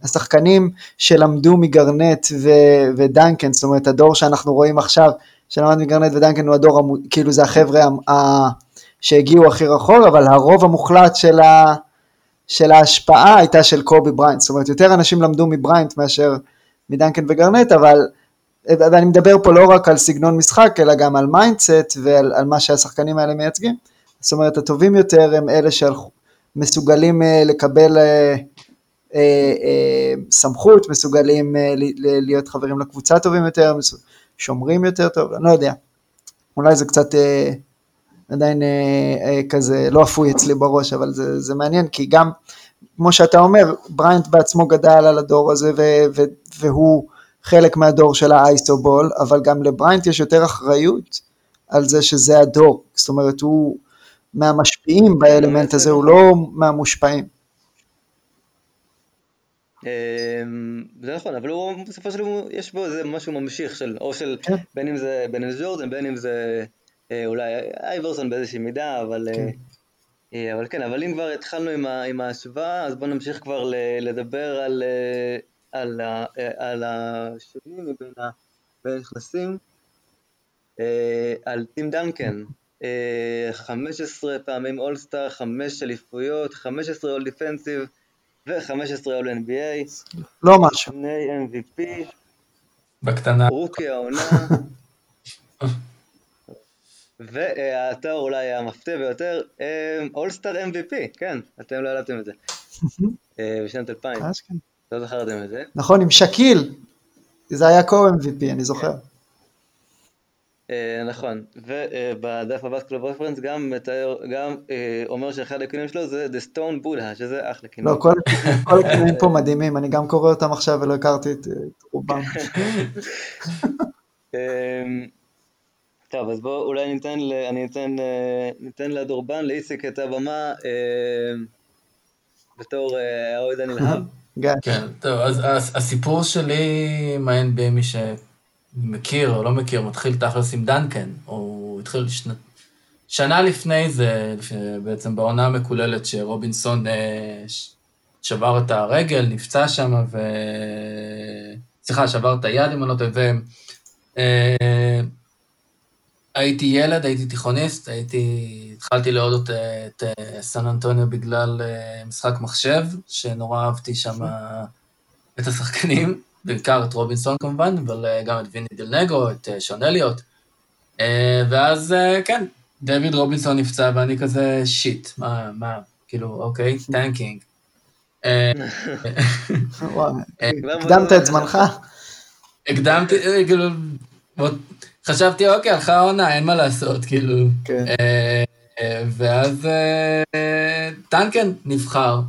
שהשחקנים אה, שלמדו מגרנט ו, ודנקן, זאת אומרת הדור שאנחנו רואים עכשיו שלמד מגרנט ודנקן הוא הדור, כאילו זה החבר'ה שהגיעו הכי רחוק, אבל הרוב המוחלט של, ה, של ההשפעה הייתה של קובי בריינט, זאת אומרת יותר אנשים למדו מבריינט מאשר מדנקן וגרנט, אבל ואני מדבר פה לא רק על סגנון משחק, אלא גם על mindset ועל על מה שהשחקנים האלה מייצגים. זאת אומרת, הטובים יותר הם אלה שמסוגלים אה, לקבל אה, אה, סמכות, מסוגלים להיות חברים לקבוצה טובים יותר, שומרים יותר טוב, אני לא יודע. אולי זה קצת עדיין כזה לא אפוי אצלי בראש, אבל זה, זה מעניין, כי גם, כמו שאתה אומר, בריינט בעצמו גדל על הדור הזה, והוא חלק מהדור של האייסובול, אבל גם לבריינט יש יותר אחריות על זה שזה הדור, זאת אומרת הוא מהמשפיעים באלמנט הזה, הוא לא מהמושפעים. אמ, זה נכון, אבל הוא בסופו של דבר יש בו איזה משהו ממשיך של, או של, כן. בין אם זה בין אם זה ג'ורדן, בין אם זה אה, אולי אייברסון באיזושהי מידה, אבל כן. אה, אבל כן, אבל אם כבר התחלנו עם ההשוואה, אז בואו נמשיך כבר לדבר על על, ה, על השונים מבין הנכנסים, אה, על טים דנקן, 15 אה, פעמים אולסטאר, 5 אליפויות, 15 אול דיפנסיב ו-15 אול NBA. לא משהו. שני MVP. בקטנה. רוקי העונה. והתואר אולי המפתיע ביותר, אולסטאר MVP, כן, אתם לא ידעתם את זה. אה, בשנת 2000. לא זכרתם את זה. נכון, עם שקיל. זה היה co-MVP, אני זוכר. אה, נכון, ובדף הבא קלוב רפרנס גם גם אה, אומר שאחד הכינויים שלו זה The Stone Buddha, שזה אחלה כינוי. לא, כל הכינויים פה מדהימים, אני גם קורא אותם עכשיו ולא הכרתי את רובם. אמ, טוב, אז בואו אולי ניתן, אני ניתן, ניתן לדורבן, לאיציק את הבמה בתור האוהד הנלהב. כן, טוב, אז הסיפור שלי עם ה-NBA, מי שמכיר או לא מכיר, מתחיל תכלס עם דנקן, הוא התחיל שנה, שנה לפני זה, בעצם בעונה המקוללת שרובינסון אה, שבר את הרגל, נפצע שם, ו... סליחה, שבר את היד, אם אני לא טועה, הייתי ילד, הייתי תיכוניסט, הייתי, התחלתי לאהוד את, את סן אנטוניו בגלל אה, משחק מחשב, שנורא אהבתי שם את השחקנים, בעיקר את רובינסון כמובן, אבל אה, גם את ויני דל נגרו, את אה, שון אליוט. ואז כן, דויד רובינסון נפצע ואני כזה shit, מה, מה, כאילו, אוקיי, tanking. הקדמת את זמנך? הקדמתי, כאילו, חשבתי, אוקיי, הלכה העונה, אין מה לעשות, כאילו. כן. אה, ואז אה, טנקן נבחר,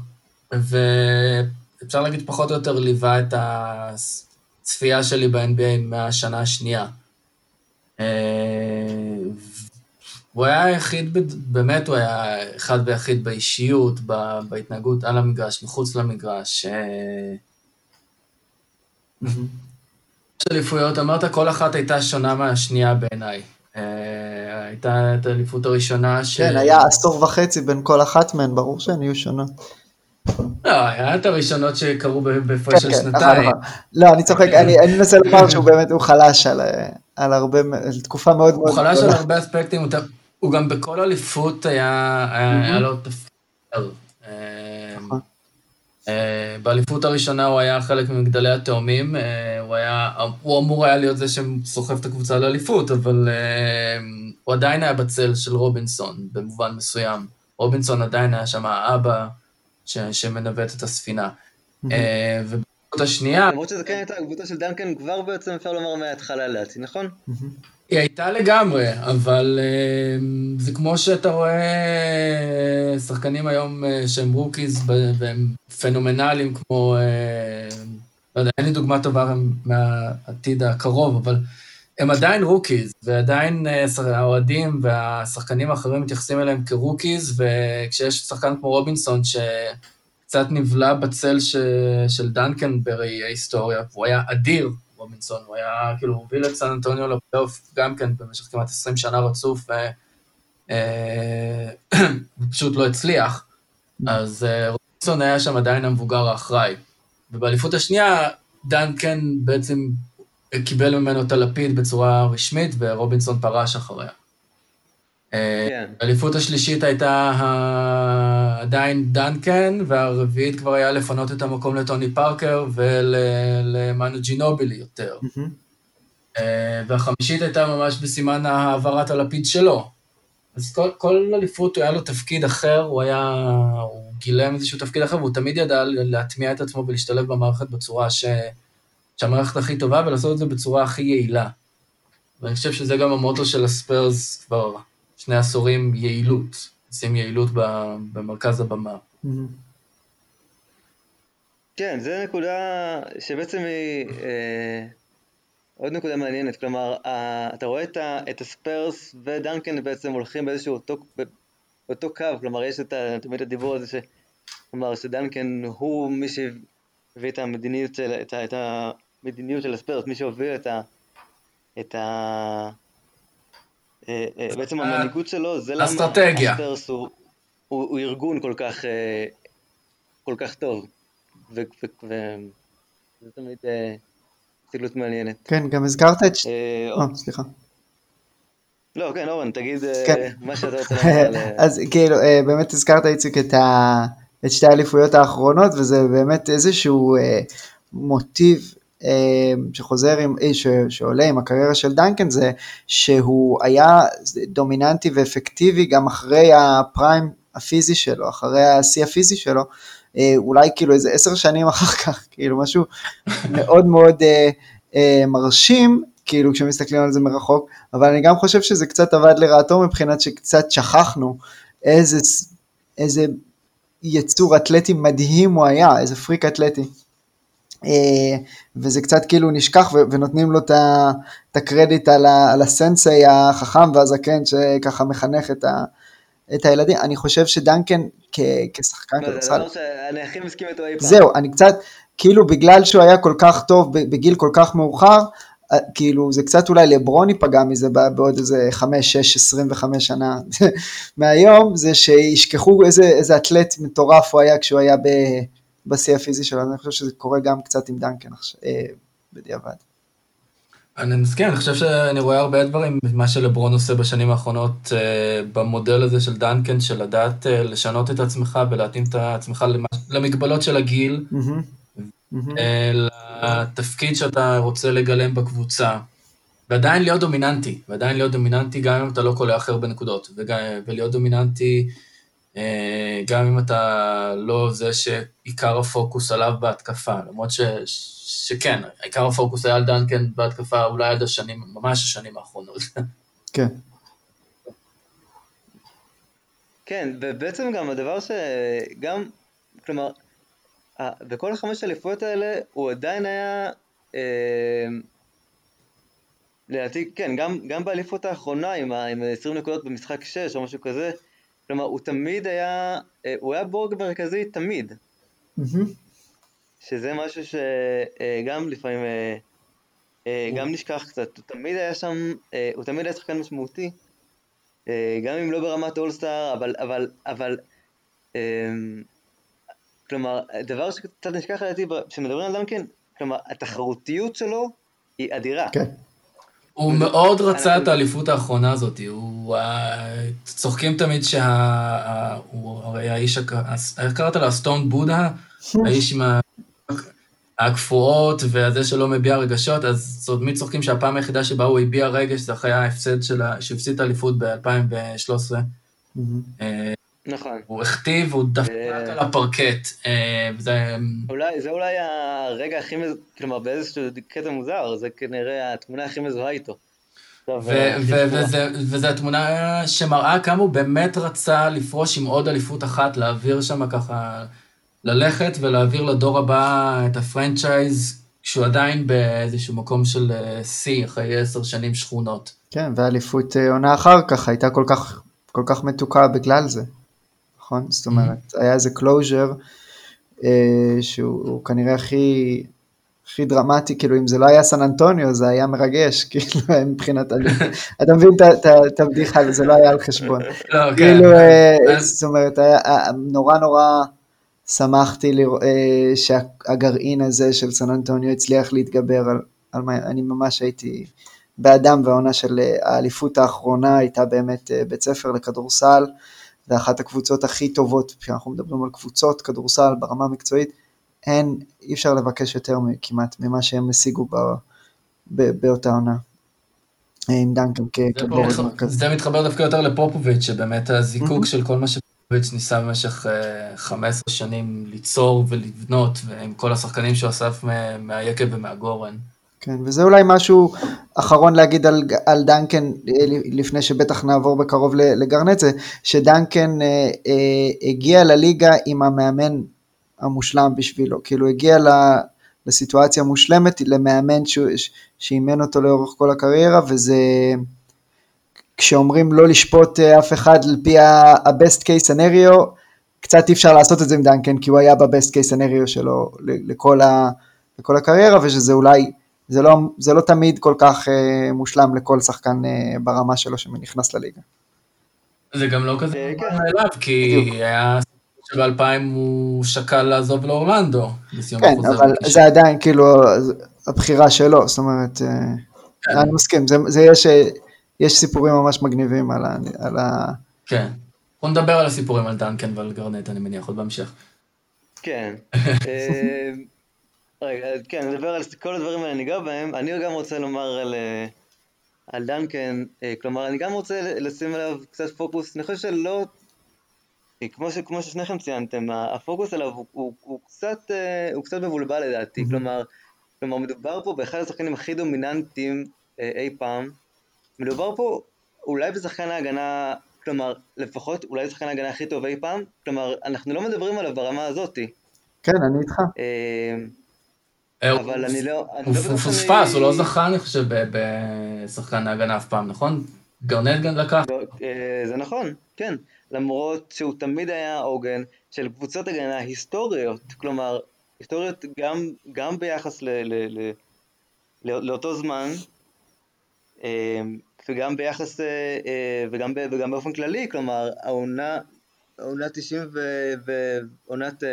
אפשר להגיד פחות או יותר ליווה את הצפייה שלי ב-NBA מהשנה השנייה. אה, הוא היה היחיד, באמת הוא היה אחד ויחיד באישיות, בהתנהגות על המגרש, מחוץ למגרש. אליפויות, אמרת כל אחת הייתה שונה מהשנייה בעיניי. אה, הייתה את האליפות הראשונה ש... כן, היה עשור וחצי בין כל אחת מהן, ברור שהן יהיו שונות. לא, היה את הראשונות שקרו בהפרש של כן, כן, שנתיים. נכון, נכון. לא, אני צוחק, אני מנסה לומר שהוא באמת, הוא חלש על הרבה, על תקופה מאוד מאוד גדולה. הוא חלש על הרבה אספקטים, הוא גם בכל אליפות היה לו תפקיד. אה, באליפות הראשונה הוא היה חלק ממגדלי התאומים, אה, הוא היה, הוא אמור היה להיות זה שסוחב את הקבוצה לאליפות, אבל אה, הוא עדיין היה בצל של רובינסון במובן מסוים. רובינסון עדיין היה שם האבא שמנווט את הספינה. ובאליפות השנייה... למרות שזה כן הייתה הקבוצה של דנקן כבר בעצם אפשר לומר מההתחלה לדעתי, נכון? היא הייתה לגמרי, אבל uh, זה כמו שאתה רואה uh, שחקנים היום uh, שהם rookies והם פנומנליים, כמו, לא יודע, אין לי דוגמה טובה מהעתיד הקרוב, אבל הם עדיין rookies, ועדיין האוהדים והשחקנים האחרים מתייחסים אליהם כ rookies, וכשיש שחקן כמו רובינסון שקצת נבלע בצל ש, של דנקן בראי ההיסטוריה, והוא היה אדיר, רובינסון, הוא היה, כאילו, הוביל את סן אנטוניו לפלייאוף גם כן במשך כמעט 20 שנה רצוף, ופשוט אה, לא הצליח. אז אה, רובינסון היה שם עדיין המבוגר האחראי. ובאליפות השנייה, דנקן בעצם קיבל ממנו את הלפיד בצורה רשמית, ורובינסון פרש אחריה. כן. האליפות השלישית הייתה עדיין דנקן, והרביעית כבר היה לפנות את המקום לטוני פארקר ולמנו ג'ינובילי יותר. אה, והחמישית הייתה ממש בסימן העברת הלפיד שלו. אז כל, כל אליפות היה לו תפקיד אחר, הוא היה, הוא גילם איזשהו תפקיד אחר, והוא תמיד ידע להטמיע את עצמו ולהשתלב במערכת בצורה ש, שהמערכת הכי טובה, ולעשות את זה בצורה הכי יעילה. ואני חושב שזה גם המוטו של הספיירס כבר שני עשורים יעילות, שים יעילות במרכז הבמה. כן, זו נקודה שבעצם היא אה, עוד נקודה מעניינת, כלומר, אה, אתה רואה את, ה, את הספיירס ודנקן בעצם הולכים באיזשהו אותו, אותו קו, כלומר, יש את ה, תמיד הדיבור הזה, ש, כלומר, שדנקן הוא מי שהביא את המדיניות של, את, ה, את המדיניות של הספיירס, מי שהוביל את ה... את ה בעצם המנהיגות שלו, זה למה הספרס הוא, הוא, הוא ארגון כל כך, אה, כל כך טוב. וזה תמיד פעילות מעניינת. כן, גם הזכרת את... או, סליחה. לא, כן, אורן, תגיד כן. מה שאתה רוצה לומר. אז כאילו, באמת הזכרת, איציק, את, ה... את שתי האליפויות האחרונות, וזה באמת איזשהו מוטיב אמ, שחוזר עם, אה, ש, שעולה עם הקריירה של דנקן זה שהוא היה דומיננטי ואפקטיבי גם אחרי הפריים הפיזי שלו, אחרי השיא הפיזי שלו, אה, אולי כאילו איזה עשר שנים אחר כך, כאילו משהו מאוד מאוד אה, אה, מרשים, כאילו כשמסתכלים על זה מרחוק, אבל אני גם חושב שזה קצת עבד לרעתו מבחינת שקצת שכחנו איזה, איזה יצור אתלטי מדהים הוא היה, איזה פריק אתלטי. אה, וזה קצת כאילו נשכח ונותנים לו את הקרדיט על, על הסנסei החכם והזקן שככה מחנך את, ה, את הילדים. אני חושב שדנקן כ, כשחקן כדורסל... זה דבר שאני הכי מסכים איתו אי פעם. זהו, אני קצת, כאילו בגלל שהוא היה כל כך טוב בגיל כל כך מאוחר, אה, כאילו זה קצת אולי לברון ייפגע מזה בעוד איזה 5, 6, 25 שנה מהיום, זה שישכחו איזה, איזה אתלט מטורף הוא היה כשהוא היה ב... בשיא הפיזי שלו, אני חושב שזה קורה גם קצת עם דנקן אה, בדיעבד. אני מסכים, אני חושב שאני רואה הרבה דברים, מה שלברון עושה בשנים האחרונות אה, במודל הזה של דנקן, של לדעת אה, לשנות את עצמך ולהתאים את עצמך למגבלות של הגיל, לתפקיד שאתה רוצה לגלם בקבוצה, ועדיין להיות דומיננטי, ועדיין להיות דומיננטי גם אם אתה לא קולע הכי הרבה נקודות, ולהיות דומיננטי גם אם אתה לא זה שעיקר הפוקוס עליו בהתקפה, למרות ש, שכן, עיקר הפוקוס היה על דנקן בהתקפה אולי עד השנים, ממש השנים האחרונות. כן. כן, ובעצם גם הדבר שגם, כלומר, בכל החמש אליפויות האלה הוא עדיין היה, אה, לדעתי, כן, גם, גם באליפות האחרונה עם, ה, עם 20 נקודות במשחק 6 או משהו כזה, כלומר הוא תמיד היה, אה, הוא היה בורג מרכזי תמיד, שזה משהו שגם לפעמים, גם נשכח קצת, הוא תמיד היה שם, הוא תמיד היה שחקן משמעותי, גם אם לא ברמת אולסטאר, אבל, אבל, אבל כלומר, דבר שקצת נשכח לדעתי, כשמדברים על דנקן, כלומר, התחרותיות שלו היא אדירה. כן. הוא מאוד רצה את האליפות האחרונה הזאת, הוא... צוחקים תמיד שה... הוא הרי האיש, איך קראת לו? הסטון בודה? האיש עם הגפואות וזה שלא מביע רגשות, אז אומרת, צוחקים שהפעם היחידה שבה הוא הביע רגש זה אחרי ההפסד שלה, שהוא הפסיד את האליפות ב-2013. נכון. הוא הכתיב, הוא דפק אה, על הפרקט. אה, זה... אולי, זה אולי הרגע הכי, מז... כלומר באיזשהו קטע מוזר, זה כנראה התמונה הכי מזוהה איתו. אה, וזו התמונה שמראה כמה הוא באמת רצה לפרוש עם עוד אליפות אחת, להעביר שם ככה, ללכת ולהעביר לדור הבא את הפרנצ'ייז, כשהוא עדיין באיזשהו מקום של שיא, אחרי עשר שנים שכונות. כן, ואליפות עונה אחר כך הייתה כל כך, כל כך מתוקה בגלל זה. נכון? זאת אומרת, mm-hmm. היה איזה closure אה, שהוא כנראה הכי, הכי דרמטי, כאילו אם זה לא היה סן אנטוניו זה היה מרגש, כאילו מבחינת, אתה מבין את הבדיחה, זה לא היה על חשבון. לא, כן. כאילו, אה, זאת אומרת, היה, נורא נורא שמחתי שהגרעין הזה של סן אנטוניו הצליח להתגבר על, על מה, אני ממש הייתי באדם, והעונה של האליפות האחרונה הייתה באמת בית ספר לכדורסל. זה אחת הקבוצות הכי טובות, כשאנחנו מדברים על קבוצות כדורסל ברמה המקצועית, אין, אי אפשר לבקש יותר כמעט ממה שהם השיגו ב, ב, באותה עונה. עם דנקן כבורד מרכזי. זה מתחבר דווקא יותר לפופוביץ', שבאמת הזיקוק של כל מה שפופוביץ' ניסה במשך 15 אה, שנים ליצור ולבנות, ועם כל השחקנים שהוא אסף מהיקב ומהגורן. כן, וזה אולי משהו אחרון להגיד על, על דנקן, אה, לפני שבטח נעבור בקרוב לגרנט, זה שדנקן אה, אה, הגיע לליגה עם המאמן המושלם בשבילו, כאילו הגיע ל, לסיטואציה מושלמת, למאמן שאימן אותו לאורך כל הקריירה, וזה, כשאומרים לא לשפוט אה, אף אחד על פי ה-best case scenario, קצת אי אפשר לעשות את זה עם דנקן, כי הוא היה ב-best case scenario שלו לכל, ה, לכל הקריירה, ושזה אולי זה לא, זה לא תמיד כל כך אה, מושלם לכל שחקן אה, ברמה שלו שנכנס לליגה. זה גם לא כזה אה, מובן מאליו, כי היה שב-2000 הוא שקל לעזוב לאורלנדו. כן, אבל זה עדיין כאילו הבחירה שלו, זאת אומרת, אה, כן. אני מסכים, זה, זה יש, אה, יש סיפורים ממש מגניבים על ה... על ה... כן, בוא נדבר על הסיפורים על דנקן ועל גרנט, אני מניח, עוד בהמשך. כן. רגע, כן, נדבר על כל הדברים האלה, ניגע בהם. אני גם רוצה לומר על, אה, על דנקן, אה, כלומר, אני גם רוצה לשים עליו קצת פוקוס, אני חושב שלא, כמו, ש, כמו ששניכם ציינתם, הפוקוס עליו הוא, הוא, הוא, קצת, אה, הוא קצת מבולבל לדעתי, mm-hmm. כלומר, כלומר, מדובר פה באחד השחקנים הכי דומיננטיים אי פעם, מדובר פה אולי בשחקן ההגנה, כלומר, לפחות אולי בשחקן ההגנה הכי טוב אי פעם, כלומר, אנחנו לא מדברים עליו ברמה הזאתי. כן, אני איתך. אה, אבל אני לא... הוא לא פוספס, הוא לא זכה, אני חושב, בשחקן ההגנה אף פעם, נכון? גרנט גם לקח. לא, אה, זה נכון, כן. למרות שהוא תמיד היה עוגן של קבוצות הגנה היסטוריות, כלומר, היסטוריות גם, גם ביחס ל, ל, ל, לא, לאותו זמן, אה, וגם ביחס, וגם, וגם באופן כללי, כלומר, העונה, העונה 90 ועונת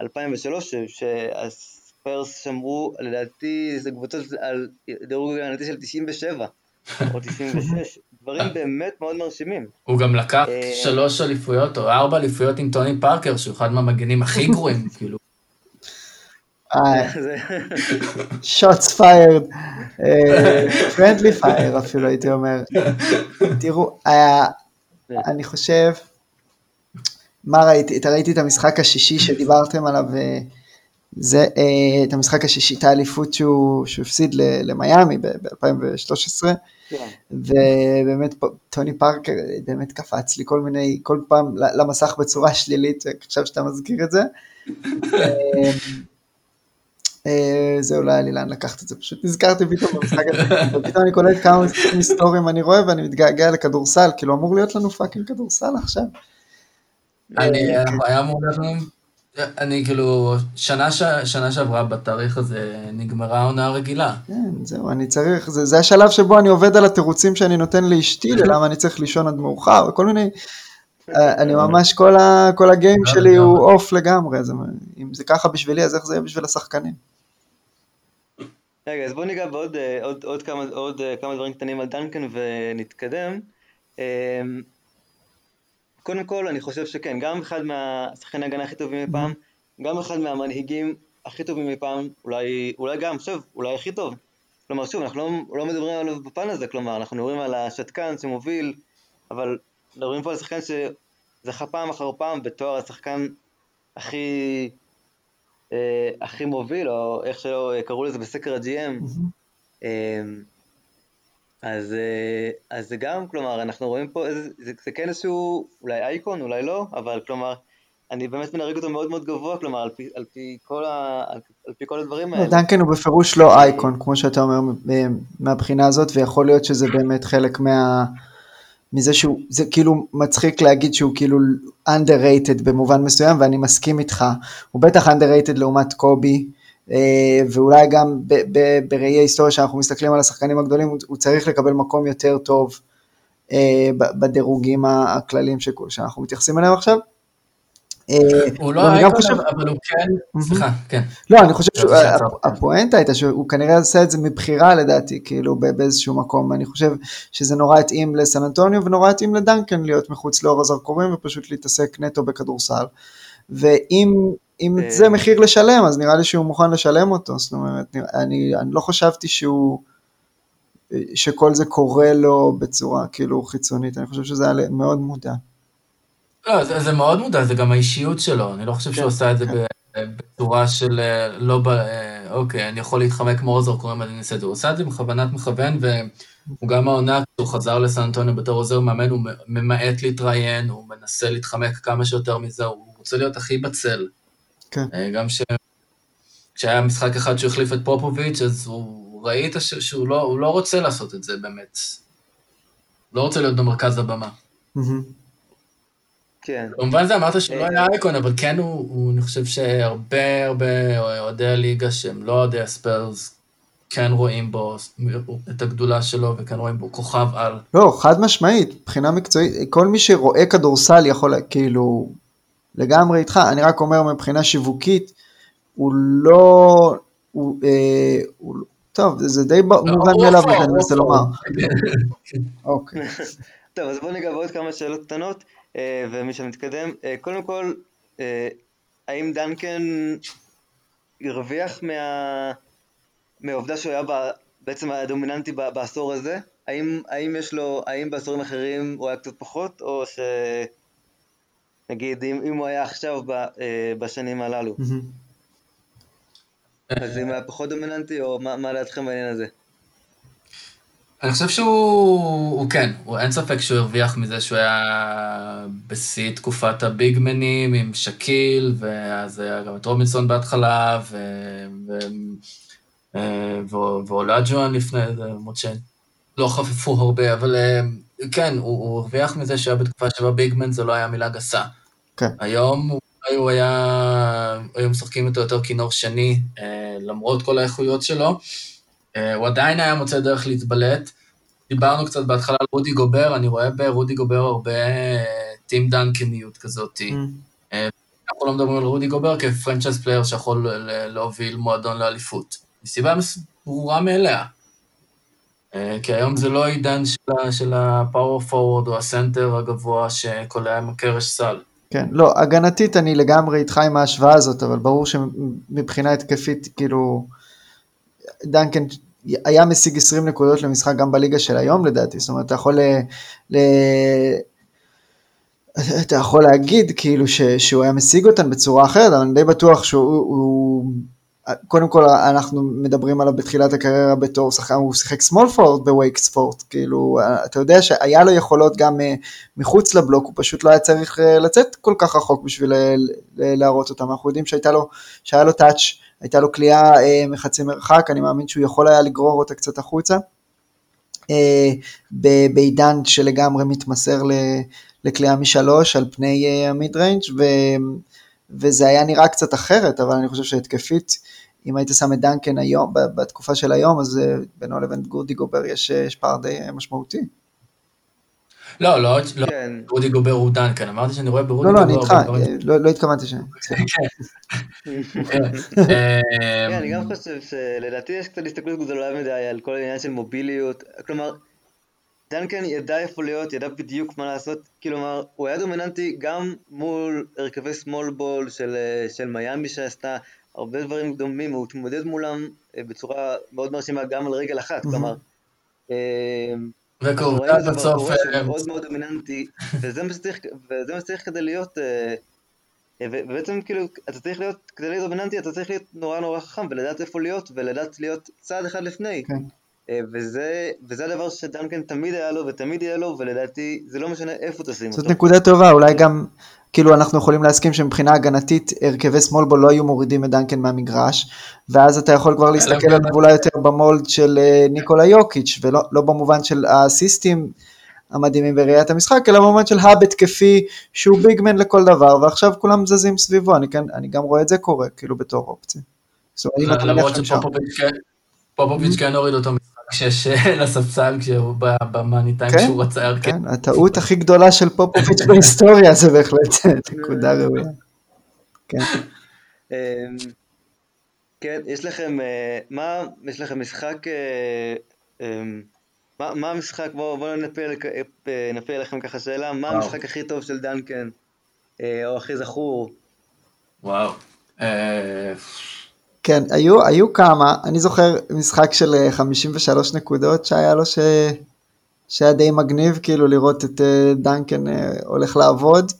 2003, ספיירס שמרו, לדעתי, זה קבוצות על דירוג הגנתי של 97 או 96, דברים באמת מאוד מרשימים. הוא גם לקח אה, שלוש אליפויות או ארבע אליפויות עם טוני פארקר, שהוא אחד מהמגנים הכי גרועים, כאילו. shots fired, friendly fire אפילו הייתי אומר. תראו, אני חושב, מה ראיתי? אתה ראיתי את המשחק השישי שדיברתם עליו אה, זה אה, את המשחק השישי, את האליפות שהוא, שהוא הפסיד למיאמי ב-2013, כן. ובאמת טוני פארקר באמת קפץ לי כל מיני, כל פעם למסך בצורה שלילית, עכשיו שאתה מזכיר את זה. אה, אה, זהו, לא היה לי לאן לקחת את זה, פשוט נזכרתי פתאום במשחק הזה, ופתאום אני קולט כמה משחקים היסטוריים אני רואה ואני מתגעגע לכדורסל, כאילו אמור להיות לנו fucking כדורסל עכשיו. אני, אה, היה אמור להיות לנו, אני כאילו, שנה, שנה שעברה בתאריך הזה נגמרה העונה הרגילה. כן, זהו, אני צריך, זה, זה השלב שבו אני עובד על התירוצים שאני נותן לאשתי, ללמה אני צריך לישון עד מאוחר, וכל מיני, אה, אני ממש, כל, ה, כל הגיים שלי הוא אוף לגמרי, זה, אם זה ככה בשבילי, אז איך זה יהיה בשביל השחקנים? רגע, אז בואו ניגע בעוד אה, עוד, עוד כמה, עוד אה, כמה דברים קטנים על דנקן ונתקדם. אמ, קודם כל, אני חושב שכן, גם אחד מהשחקני ההגנה הכי טובים מפעם, גם אחד מהמנהיגים הכי טובים מפעם, אולי, אולי גם, שוב, אולי הכי טוב. כלומר, שוב, אנחנו לא, לא מדברים עליו בפן הזה, כלומר, אנחנו מדברים על השתקן שמוביל, אבל מדברים פה על שחקן שזכה פעם אחר פעם בתואר השחקן הכי אה, הכי מוביל, או איך שלא קראו לזה בסקר ה-GM. אה, אז, אה, אז זה גם, כלומר, אנחנו רואים פה, איזה, זה, זה כן איזשהו, אולי אייקון, אולי לא, אבל כלומר, אני באמת מנהג אותו מאוד מאוד גבוה, כלומר, על פי, על פי, כל, ה, על, על פי כל הדברים האלה. דנקן הוא בפירוש לא אייקון, כמו שאתה אומר, מהבחינה הזאת, ויכול להיות שזה באמת חלק מה... מזה שהוא, זה כאילו מצחיק להגיד שהוא כאילו underrated במובן מסוים, ואני מסכים איתך, הוא בטח underrated לעומת קובי, אה, ואולי גם בראי ההיסטוריה שאנחנו מסתכלים על השחקנים הגדולים, הוא צריך לקבל מקום יותר טוב אה, בדירוגים הכלליים שאנחנו מתייחסים אליהם עכשיו. אה, הוא לא אייקון, חושב... אבל הוא כן, סליחה, כן. לא, אני חושב שהפואנטה הייתה שהוא כנראה עשה את זה מבחירה לדעתי, כאילו באיזשהו מקום. אני חושב שזה נורא התאים לסן אנטוניו ונורא התאים לדנקן להיות מחוץ לאור הזרקורים ופשוט להתעסק נטו בכדורסל. ואם אה. זה מחיר לשלם, אז נראה לי שהוא מוכן לשלם אותו. זאת אומרת, אני, אני לא חשבתי שהוא... שכל זה קורה לו בצורה כאילו חיצונית, אני חושב שזה היה מאוד מודע. לא, זה, זה מאוד מודע, זה גם האישיות שלו, אני לא חושב כן, שהוא עושה את זה כן. בצורה של אה, לא ב... אה, אוקיי, אני יכול להתחמק כמו עוזר, קוראים לזה, זה. הוא עושה את זה בכוונת מכוון, והוא גם העונה, כשהוא חזר לסן אנטוניו בתור עוזר מאמן, הוא ממעט להתראיין, הוא מנסה להתחמק כמה שיותר מזה, הוא רוצה להיות הכי בצל. כן. אה, גם ש... כשהיה משחק אחד שהוא החליף את פופוביץ', אז הוא ראית ש... שהוא לא, לא רוצה לעשות את זה באמת. לא רוצה להיות במרכז הבמה. כן. במובן זה אמרת שהוא לא היה אייקון, אבל כן הוא, הוא, אני חושב שהרבה הרבה אוהדי הליגה שהם לא אוהדי הספיירס, כן רואים בו את הגדולה שלו וכן רואים בו כוכב על. לא, חד משמעית, מבחינה מקצועית, כל מי שרואה כדורסל יכול, כאילו, לגמרי איתך, אני רק אומר מבחינה שיווקית, הוא לא, הוא, אה, הוא טוב, זה די לא, מובן מאליו מה שאני מנסה לומר. אוקיי. טוב, אז בואו ניגע בעוד כמה שאלות קטנות. אה, ומשם נתקדם. אה, קודם כל, אה, האם דנקן הרוויח מה... מהעובדה שהוא היה בעצם הדומיננטי בעשור הזה? האם, האם יש לו, האם בעשורים אחרים הוא היה קצת פחות, או ש... נגיד, אם, אם הוא היה עכשיו ב, בשנים הללו. אז אם היה פחות דומיננטי, או מה, מה דעתכם בעניין הזה? אני חושב שהוא, הוא כן, הוא, אין ספק שהוא הרוויח מזה שהוא היה בשיא תקופת הביגמנים עם שקיל, ואז היה גם את רובינסון בהתחלה, ו... ו... אה, ואולג'ואן לפני זה, למרות שלא חפפו הרבה, אבל אה, כן, הוא, הוא הרוויח מזה שהיה בתקופה שבה ביגמן זה לא היה מילה גסה. כן. היום הוא היה, היו משחקים איתו יותר כינור שני, אה, למרות כל האיכויות שלו. אה, הוא עדיין היה מוצא דרך להתבלט. דיברנו קצת בהתחלה על רודי גובר, אני רואה ברודי גובר הרבה טים אה, דנקניות כזאת. Mm. אה, אנחנו לא מדברים על רודי גובר כ franchise player שיכול להוביל מועדון לאליפות. מסיבה ברורה מאליה. כי היום זה לא עידן של הפאור פורוורד או הסנטר הגבוה שקולע עם הקרש סל. כן, לא, הגנתית אני לגמרי איתך עם ההשוואה הזאת, אבל ברור שמבחינה התקפית, כאילו, דנקן היה משיג 20 נקודות למשחק גם בליגה של היום לדעתי, זאת אומרת אתה יכול ל... ל... אתה יכול להגיד כאילו ש, שהוא היה משיג אותן בצורה אחרת, אבל אני די בטוח שהוא, הוא, קודם כל אנחנו מדברים עליו בתחילת הקריירה בתור שחקן, הוא שיחק small forward בוויק ספורט, כאילו אתה יודע שהיה לו יכולות גם אה, מחוץ לבלוק, הוא פשוט לא היה צריך אה, לצאת כל כך רחוק בשביל אה, להראות אותם, אנחנו יודעים שהייתה לו, שהיה לו touch, הייתה לו קליעה מחצי מרחק, אני מאמין שהוא יכול היה לגרור אותה קצת החוצה, בעידן שלגמרי מתמסר לקליעה משלוש על פני ה mid range וזה היה נראה קצת אחרת, אבל אני חושב שהתקפית, אם היית שם את דנקן היום, בתקופה של היום, אז אה, בינו לבין רודי גובר יש, יש פער די אה, משמעותי. לא, לא, לא, כן. רודי גובר הוא דנקן, אמרתי שאני רואה ברודי גובר. לא, לא, אני איתך, אה, לא, לא התכוונתי ש... כן. אני גם חושב שלדעתי יש קצת הסתכלות גדולה מדי על כל העניין של מוביליות, כלומר, דנקן ידע איפה להיות, ידע בדיוק מה לעשות, כלומר, הוא היה דומיננטי גם מול הרכבי סמול בול של מיאמי שעשתה הרבה דברים דומים, הוא התמודד מולם אה, בצורה מאוד מרשימה גם על רגל אחת, כלומר... אה, וקורטה בסוף... אה, מאוד מאוד דומיננטי, וזה מה שצריך, כדי להיות... ובעצם כאילו, אתה צריך להיות, כדי להיות דומיננטי, אתה צריך להיות נורא נורא חכם, ולדעת איפה להיות, ולדעת להיות צעד אחד לפני. כן. אה, וזה, וזה הדבר שדנקן תמיד היה לו ותמיד יהיה לו, ולדעתי זה לא משנה איפה תשים אותו. זאת נקודה טובה, אולי גם, כאילו אנחנו יכולים להסכים שמבחינה הגנתית הרכבי סמולבול לא היו מורידים את דנקן מהמגרש, ואז אתה יכול כבר להסתכל על גבולה יותר במולד של אה, ניקולה יוקיץ', ולא לא במובן של האסיסטים המדהימים בראיית המשחק, אלא במובן של האב התקפי שהוא ביגמן לכל דבר, ועכשיו כולם זזים סביבו, אני, כן, אני גם רואה את זה קורה, כאילו בתור אופציה. למרות שפופוביץ' כן הוריד אותו כשיש לספסל כשהוא במאני טיים כן, כשהוא רצה הרכב. כן, הטעות הכי גדולה של פופוביץ' בהיסטוריה זה בהחלט נקודה ראויה. כן. אמ, כן, יש לכם, אה, מה, יש לכם משחק, אה, אמ, מה, מה המשחק, בואו נפיל עליכם ככה שאלה, מה המשחק הכי טוב של דנקן, אה, או הכי זכור? וואו. כן, היו, היו כמה, אני זוכר משחק של 53 אה, נקודות שהיה לו ש... שהיה די מגניב, כאילו לראות את אה, דנקן אה, הולך לעבוד.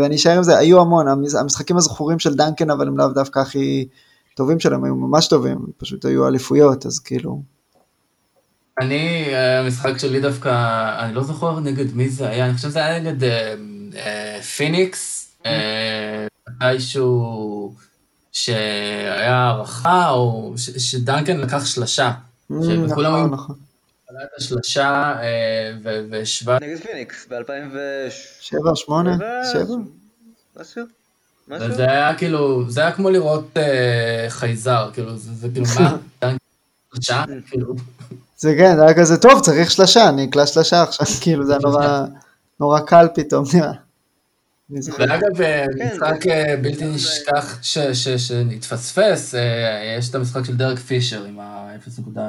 ואני אשאר עם זה, היו המון, המשחקים הזכורים של דנקן אבל הם לאו דווקא הכי טובים שלהם, היו ממש טובים, פשוט היו אליפויות, אז כאילו... אני, המשחק שלי דווקא, אני לא זוכר נגד מי זה היה, אני חושב שזה היה נגד פיניקס, מתישהו... שהיה הארכה, או ש, שדנקן לקח שלשה. Mm. נכון, נכון. את השלשה אה, והשווה... נגד פיניקס ב-2007, 2008, 7? משהו? וזה היה כאילו, זה היה כמו לראות אה, חייזר, כאילו, זה, זה כאילו, מה? דנקן שלשה? כאילו... זה כן, זה היה כזה, טוב, צריך שלשה, אני אקלע שלשה עכשיו, כאילו, זה היה נורא, נורא קל פתאום, נראה. ואגב, אה, כן, משחק אה, בלתי נשכח שנתפספס, אה, יש את המשחק של דרק פישר עם ה-0.4.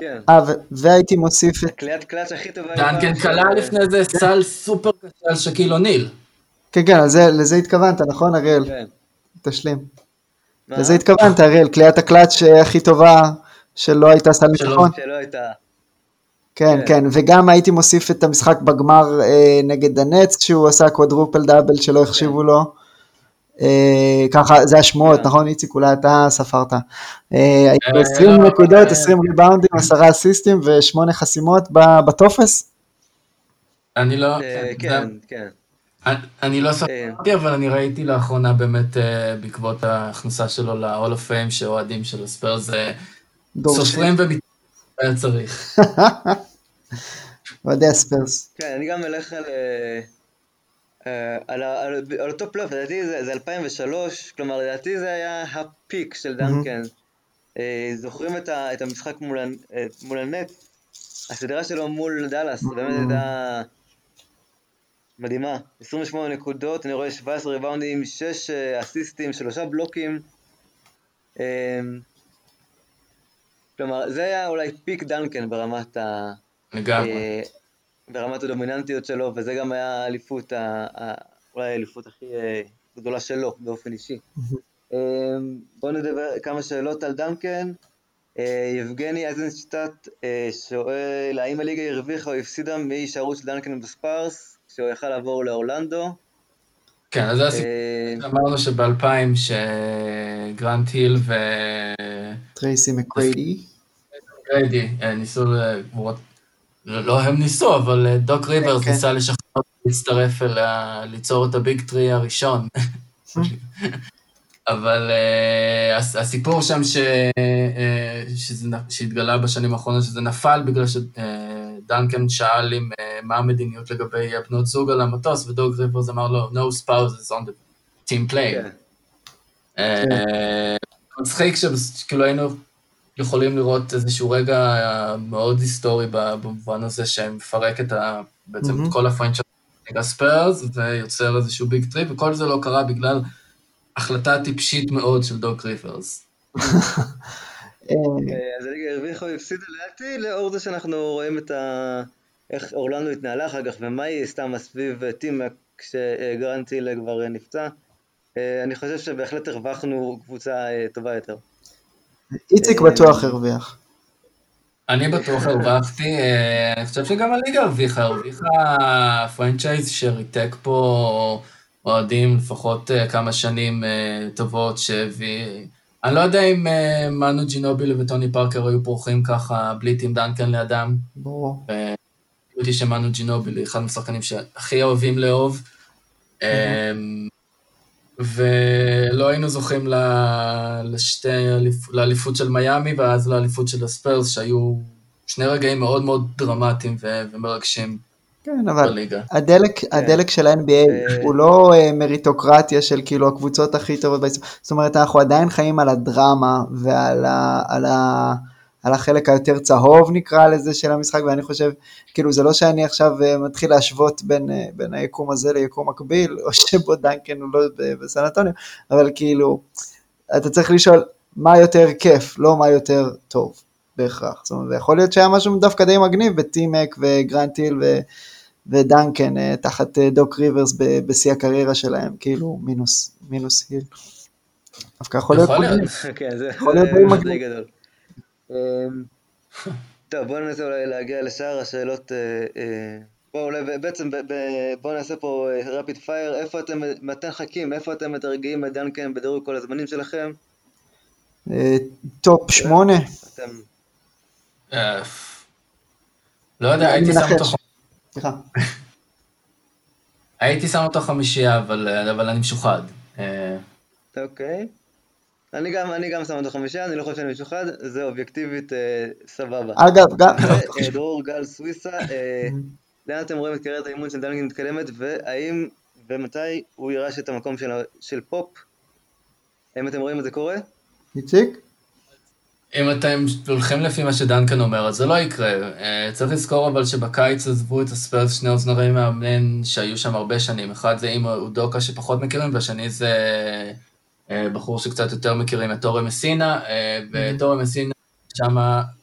כן. אה, והייתי מוסיף את... קליעת קלאץ' הכי טובה. דנקן קלע לפני זה סל סופר קשה על שאקיל אוניל. כן, כן, לזה התכוונת, נכון, אריאל? כן. תשלים. לזה התכוונת, אריאל, קליעת הקלאץ' הכי טובה שלא הייתה סל ניצחון. שלא הייתה. כן, כן, כן, וגם הייתי מוסיף את המשחק בגמר אה, נגד הנטס, כשהוא עשה quadruple double שלא החשיבו כן. לו. אה, ככה, זה השמועות, כן. נכון איציק? אולי אתה ספרת. אה, הייתי ב-20 אה, נקודות, 20 אה, ריבאונדים, 10 אסיסטים ו-8 חסימות בטופס? אני לא... אה, כן, כן. אני לא ספרתי, אבל אני ראיתי לאחרונה באמת בעקבות ההכנסה שלו ל-all of fame שאוהדים של הספיירס סופרים ומתארים. היה צריך. אוהדי הספרס. כן, אני גם אלך על... אה, אה, על, על, על אותו פלייאוף, לדעתי זה, זה 2003, כלומר לדעתי זה היה ה peak של דנקן. אה, זוכרים את, ה, את המשחק מול, מול הנטס? הסדרה שלו מול דאלאס, mm-hmm. באמת הייתה מדהימה. 28 נקודות, אני רואה 17 ריבאונדים, 6 אסיסטים, 3 בלוקים. כלומר, זה היה אולי peak דנקן ברמת ה... לגמרי. אה, ברמת הדומיננטיות שלו, וזה גם היה האליפות, אולי האליפות הכי אה, גדולה שלו באופן אישי. אה, בואו נדבר כמה שאלות על דנקן. יבגני אייזנשטט שואל, האם הליגה הרוויחה או הפסידה מהישארות של דנקן בספארס? כשהוא יכל לעבור לאורלנדו. כן, אז זה הסיפור. אה, אמרנו שב-2000 שגרנט היל ו... טרייסי מקריידי. גריידי אה, ניסו, ל- לא לא הם ניסו, אבל אה, דוק ריברס כן. ניסה לשכנע אותם להצטרף אל... ליצור את ה big three הראשון. אבל הס- הסיפור שם ש, שהתגלה בשנים האחרונות, שזה נפל בגלל שדנקן שאל אם, uh, מה המדיניות לגבי בנות זוג על המטוס, ודוק ריברס אמר לו, no spouses on the team plane. כן. אה, מצחיק שכאילו היינו יכולים לראות איזשהו רגע אה, מאוד היסטורי ב- במובן הזה שמפרק את ה... בעצם. את כל ה franchise נגד ספרס ויוצר איזשהו big three, וכל זה לא קרה בגלל החלטה טיפשית מאוד של דוק ריברס. אה, אה, אז הליגה הרוויחה או הפסידה לדעתי, לאור זה שאנחנו רואים את ה... איך אורלנדו התנהלה אחר כך, ומה היא עשתה מסביב טי-מק כשגרנט היל כבר נפצע. אה, אני חושב שבהחלט הרווחנו קבוצה אה, טובה יותר. איציק בטוח הרוויח. אני בטוח הרווחתי, אני חושב שגם הליגה הרוויחה, הרוויחה franchise שריתק פה אוהדים לפחות כמה שנים טובות שהביא... אני לא יודע אם אה, מנו ג'ינובילי וטוני פארקר היו פורחים ככה בלי טים דנקן לידם. ברור. אותי שמנו ג'ינובילי, אחד מהשחקנים שהכי אוהבים לאהוב. אמ, ולא היינו זוכים לשתי, לאליפות של מיאמי ואז לאליפות של הספיירס, שהיו שני רגעים מאוד מאוד דרמטיים ומרגשים כן, אבל בליגה. הדלק, הדלק של ה-NBA אה, הוא לא אה, מריטוקרטיה של כאילו הקבוצות הכי טובות בהיסטוריה, זאת אומרת אנחנו עדיין חיים על הדרמה ועל ה, על ה, על החלק היותר צהוב נקרא לזה של המשחק ואני חושב כאילו זה לא שאני עכשיו אה, מתחיל להשוות בין, בין היקום הזה ליקום מקביל או שבו דנקן הוא לא ב- בסן אנטוניו אבל כאילו אתה צריך לשאול מה יותר כיף לא מה יותר טוב בהכרח. זאת אומרת יכול להיות שהיה משהו דווקא די מגניב בטים-אק וגרנט היל ו... ודנקן אה, תחת אה, דוק ריברס בשיא הקריירה שלהם, כאילו מינוס, מינוס היל. דווקא יכול להיות יכול להיות. כן, די מגניב. אמ, טוב, בואו ננסה אולי להגיע לשאר השאלות. אה, בואו אולי בעצם בואו נעשה פה rapid fire. איפה אתם, מתי חכים? איפה אתם מדרגים את דנקן בדירוג כל הזמנים שלכם? top שמונה, לא יודע, הייתי שם. אותו סליחה. הייתי שם אותו חמישייה, אבל אבל אני משוחד. אה, אוקיי. אני גם, אני גם שם אותו חמישה, אני לא חושב שאני משוחד, זה אובייקטיבית אה, סבבה. אגב, גם, ודרור גל סוויסה, אה, לאן אתם רואים את קריירת האימון של דנקן מתקדמת, והאם ומתי הוא יירש את המקום של, של פופ? האם אתם רואים את זה קורה? איציק? אם אתם הולכים לפי מה שדנקן אומר, אז זה לא יקרה. אה, צריך לזכור אבל שבקיץ עזבו את הספיירס שני אוזנרי מאמן שהיו שם הרבה שנים. אחד זה עם אודוקה שפחות מכירים, והשני זה אה, בחור שקצת יותר מכירים, אטורה מסינה, אה, ואטורה מסינה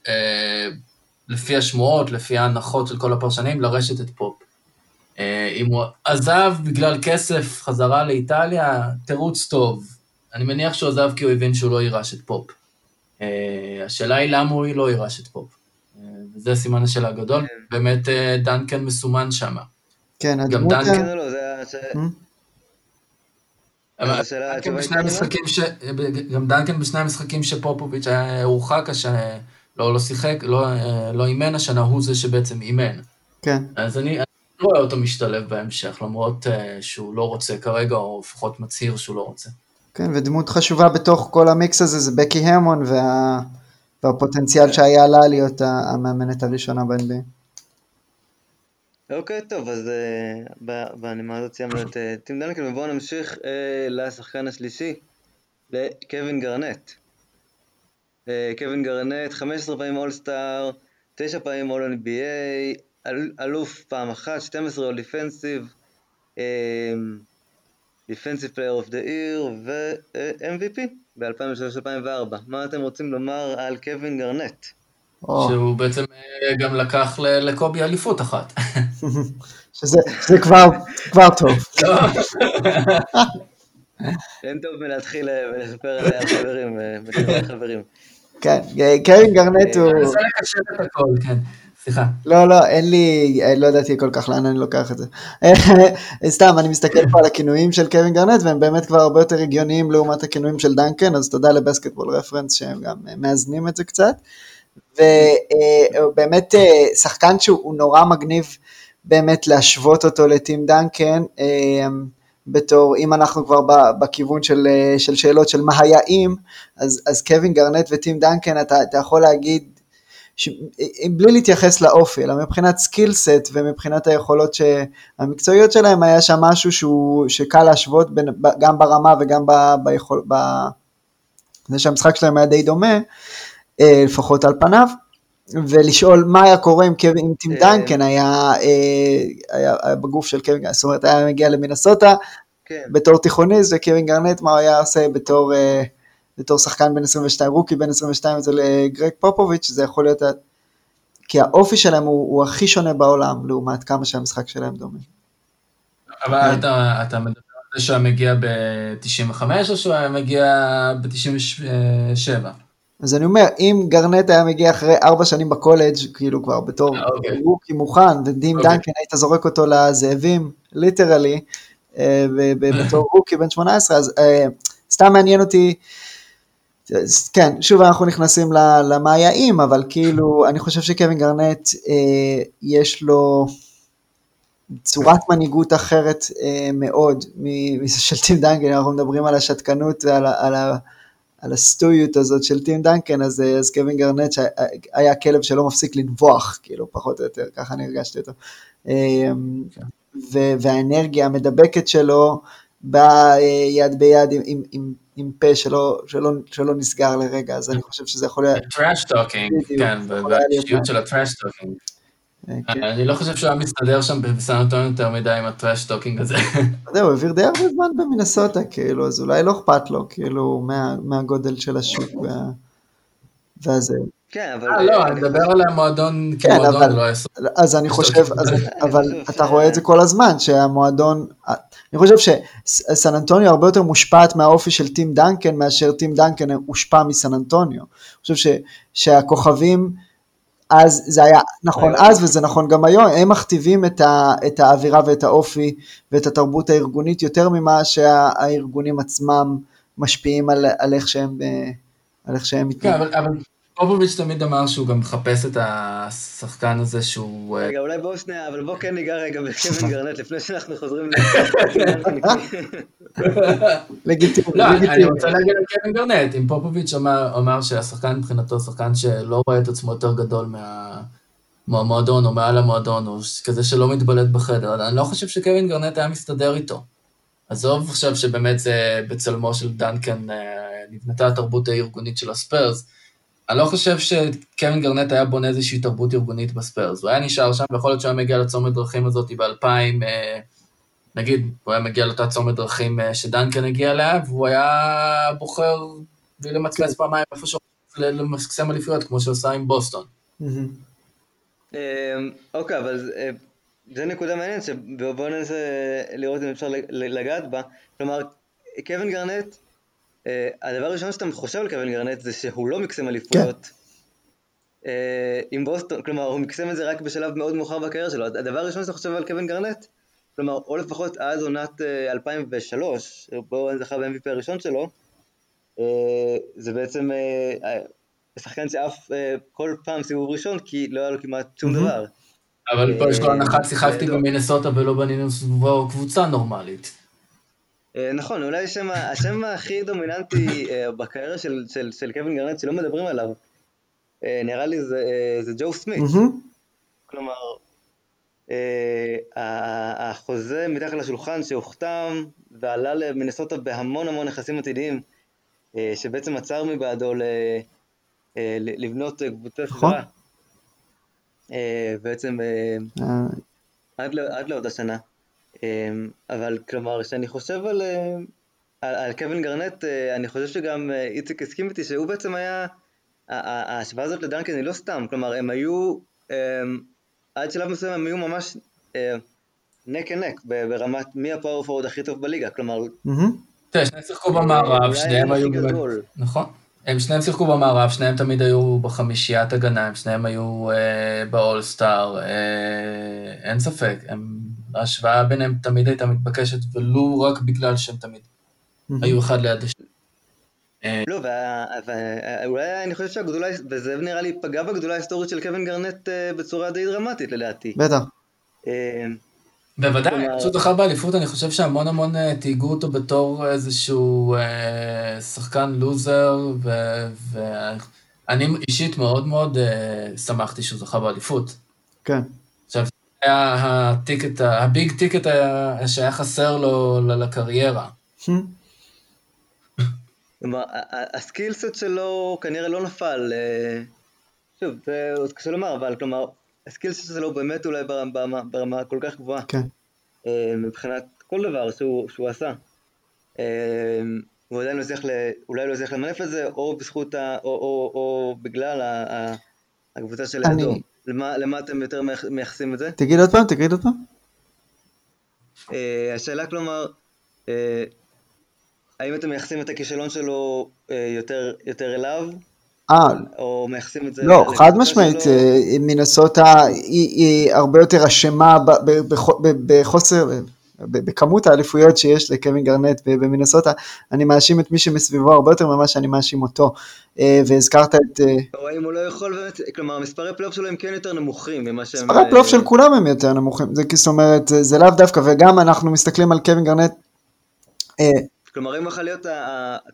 אה, לפי השמועות, לפי ההנחות של כל הפרשנים, לרשת את פופ. אם הוא עזב בגלל כסף חזרה לאיטליה, תירוץ טוב. אני מניח שהוא עזב כי הוא הבין שהוא לא יירש את פופ. אה, השאלה היא למה הוא לא יירש את פופ. אה, וזה סימן השאלה הגדול, באמת אה, דנקן מסומן שם. כן, גם הדמות... דנקן- כן השאלה- דנקן כן. גם דנקן בשני המשחקים שפופוביץ' היה הורחק השנה, לא, לא שיחק, לא, לא אימן השנה, הוא זה שבעצם אימן. כן, אז אני, לא רואה אותו משתלב בהמשך, למרות שהוא לא רוצה כרגע, או לפחות מצהיר שהוא לא רוצה. כן, ודמות חשובה בתוך כל המיקס הזה זה בקי המון וה... והפוטנציאל שהיה לה להיות המאמנת הראשונה ב-NBA. אוקיי, טוב, אז אה, בנימה הזאת סיימנו את אה, טים דנקן, ובואו נמשיך אה, לשחקן השלישי, לקווין גארנט. קווין גארנט, 15 פעמים All-Star, 9 פעמים All NBA, אל- אלוף פעם אחת, 12 All Defensive, Defensive Player of the Year ו-MVP ב-2003-2004. מה אתם רוצים לומר על קווין גארנט? שהוא בעצם אה, גם לקח ל- לקובי אליפות אחת. שזה זה כבר, כבר טוב. אין טוב מלהתחיל אה, ולספר עליה על חברים, אה, חברים. כן, קווין גרנט הוא... זה לקשר את הכל, כן. סליחה. לא, לא, אין לי, לא ידעתי כל כך לאן אני לוקח את זה. סתם, אני מסתכל פה על הכינויים של קווין גרנט, והם באמת כבר הרבה יותר הגיוניים לעומת הכינויים של דנקן, אז תודה לבסקטבול רפרנס שהם גם מאזנים את זה קצת. ובאמת אה, שחקן שהוא נורא מגניב באמת להשוות אותו לטים דנקן, אה, בתור, אם אנחנו כבר בכיוון של, אה, של שאלות של מה היה אם, אז, אז קווין גרנט וטים דנקן, אתה, אתה יכול להגיד, ש, בלי להתייחס לאופי, אלא מבחינת skill set ומבחינת היכולות המקצועיות שלהם, היה שם משהו שהוא, שקל להשוות בין, גם ברמה וגם ב, ביכול, ב... זה שהמשחק שלהם היה די דומה, אה, לפחות על פניו, ולשאול מה היה קורה אם, אם טים דנקן היה, אה, היה, היה בגוף של קווין, זאת אומרת היה מגיע למינסוטה כן. בתור תיכוניסט, וקווין גרנט מה הוא היה עושה בתור, אה, בתור שחקן בן 22, רוקי בן 22 אצל גרג פופוביץ', זה יכול להיות, כי האופי שלהם הוא, הוא הכי שונה בעולם לעומת כמה שהמשחק שלהם דומה. אבל כן. אתה, אתה מדבר על זה שהוא מגיע ב-95 או שהוא היה מגיע ב-97? אז אני אומר, אם גרנט היה מגיע אחרי ארבע שנים בקולג', כאילו כבר בתור אה, אוקיי. rookie מוכן, וטים אוקיי. דנקן היית זורק אותו לזאבים, literally, אה, בתור rookie בן 18, אז אה, סתם מעניין אותי, כן, שוב אנחנו נכנסים למה היה אם, אבל כאילו, אני חושב שקווין גרנט, יש לו צורת מנהיגות אחרת מאוד מזה של טים דנקן, אנחנו מדברים על השתקנות ועל ה... על הסטואיות הזאת של טים דנקן, אז, אה, אז קווין גרנט היה כלב שלא מפסיק לנבוח, כאילו, פחות או יותר, ככה אני הרגשתי אותו. אמ, ו- והאנרגיה המדבקת שלו אה, יד ביד עם, עם, עם, עם פה שלא, שלא, שלא נסגר לרגע, אז אני חושב שזה יכול להיות... trash talking, כן, והאישיות של ה trash talking. אה, כן. אני לא חושב שהוא היה מסתדר שם בסן אנטוניו יותר מדי עם ה trash talking הזה. זהו, הוא העביר די הרבה זמן במינסוטה, כאילו, אז אולי לא אכפת לו, כאילו, מהגודל של השוק והזה. כן, אבל... אה, לא, אני מדבר על המועדון כן, כמועדון, לא. אז אני חושב, אבל אתה רואה את זה כל הזמן, שהמועדון, אני חושב שסן אנטוניו הרבה יותר מושפעת מהאופי של טים דנקן, מאשר טים דנקן הושפע מסן אנטוניו. אני חושב שהכוכבים... אז זה היה נכון אז וזה נכון גם היום, הם מכתיבים את, ה, את האווירה ואת האופי ואת התרבות הארגונית יותר ממה שהארגונים עצמם משפיעים על, על איך שהם, על איך שהם כן, אבל, אבל פופוביץ' תמיד אמר שהוא גם מחפש את השחקן הזה שהוא... רגע, אולי בואו שנייה, אבל בואו כן ניגע רגע בקווין גרנט לפני שאנחנו חוזרים ל... לגיטימי. לא, אני רוצה להגיד על קווין גרנט, אם פופוביץ' אמר שהשחקן מבחינתו שחקן שלא רואה את עצמו יותר גדול מהמועדון או מעל המועדון, או כזה שלא מתבלט בחדר, אני לא חושב שקווין גרנט היה מסתדר איתו. עזוב עכשיו שבאמת זה בצלמו של דנקן אה, נבנתה התרבות הארגונית של הספיירס, אני לא חושב שקווין גרנט היה בונה איזושהי תרבות ארגונית בספיירס, הוא היה נשאר שם, ויכול להיות שהוא היה מגיע לצומת דרכים הזאת ב-2000, אה, נגיד, הוא היה מגיע לאותה צומת דרכים אה, שדנקן הגיע אליה, והוא היה בוחר בלי למצמץ פעמיים איפשהו למקסם אליפויות, כמו שהוא עשה עם בוסטון. אה, אוקיי, אבל זו נקודה מעניינת, שבואו ננסה לראות אם אפשר לגעת בה. כלומר, קווין גרנט, אה, הדבר הראשון שאתה חושב על קווין גרנט זה שהוא לא מקסם אליפויות. כן. אה, עם בוסטון, כלומר הוא מקסם את זה רק בשלב מאוד מאוחר בקריירה שלו. הדבר הראשון שאתה חושב על קווין גרנט, כלומר, או לפחות עד עונת uh, 2003, בו הוא זכה ב-MVP הראשון שלו, uh, זה בעצם uh, שחקן שעף uh, כל פעם סיבוב ראשון, כי לא היה לו כמעט שום דבר. אבל פה יש לו הנחה, שיחקתי במינסוטה ולא בנינו סביבו קבוצה נורמלית. אה, נכון, אולי השם, השם הכי דומיננטי אה, בקריירה של, של, של קווין גרנט שלא מדברים עליו, אה, נראה לי זה, זה ג'ו סמית. כלומר, החוזה מתחת לשולחן שהוחתם ועלה למינסוטה בהמון המון נכסים עתידיים, שבעצם עצר מבעדו לבנות קבוצה נכון. סדרה. בעצם עד לאותה שנה. אמ, אבל כלומר, כשאני חושב על, אה, על, על קווין גרנט, אה, אני חושב שגם אה, איציק הסכים איתי שהוא בעצם היה, ההשוואה הזאת לדנקן היא לא סתם, כלומר הם היו, אמ, עד שלב מסוים הם היו ממש נק נק ברמת מי הפאור הכי טוב בליגה, כלומר... תראה, שני שיחקו במערב, שניהם היו... נכון. הם שניהם שיחקו במערב, שניהם תמיד היו בחמישיית הגנה, הם שניהם היו אה, באולסטאר, אה, אין ספק, הם, ההשוואה ביניהם תמיד הייתה מתבקשת, ולו רק בגלל שהם תמיד היו אחד ליד השני. אה, לא, ואולי אני חושב שהגדולה, וזה נראה לי פגע בגדולה ההיסטורית של קווין גרנט אה, בצורה די דרמטית לדעתי. בטח. אה, בוודאי, פשוט זכה באליפות, אני חושב שהמון המון תייגו אותו בתור איזשהו שחקן loser, ו- ואני אישית מאוד מאוד שמחתי שהוא זכה באליפות. כן. היה ה ticket, ה- ה big ticket היה- שהיה חסר לו לקריירה. כלומר, הסקילסט שלו כנראה לא נפל, אה, שוב, זה עוד קשה לומר, אבל כלומר, הסקילסט שלו באמת אולי ברמה, ברמה, כל כך גבוהה, כן. אה, מבחינת כל דבר שהוא, שהוא עשה. אה, הוא עדיין לא הצליח, אולי לא הצליח למנף את זה, או בזכות, ה, או, או, או בגלל ה, ה, הקבוצה של אני-. למה, למה אתם יותר מייח- מייחסים את זה? תגיד עוד פעם, תגיד עוד פעם. אה, השאלה כלומר, אה, האם אתם מייחסים את הכישלון שלו אה, יותר, יותר אליו, אה, או מייחסים את זה... לא, חד משמעית, שלו? אה, מינסוטה היא, היא הרבה יותר אשמה בחוסר, ב- בכמות האליפויות שיש לקווין גרנט במינסוטה, אני מאשים את מי שמסביבו הרבה יותר ממה שאני מאשים אותו, אה, והזכרת את, אה, האם הוא לא יכול באמת, כלומר, מספרי פלייאוף שלו הם כן יותר נמוכים ממה שהם... מספרי הפלייאוף אה, של כולם הם יותר נמוכים, זאת אומרת, זה, לאו דווקא, וגם אנחנו מסתכלים על קווין גרנט, כלומר, אם יכול להיות,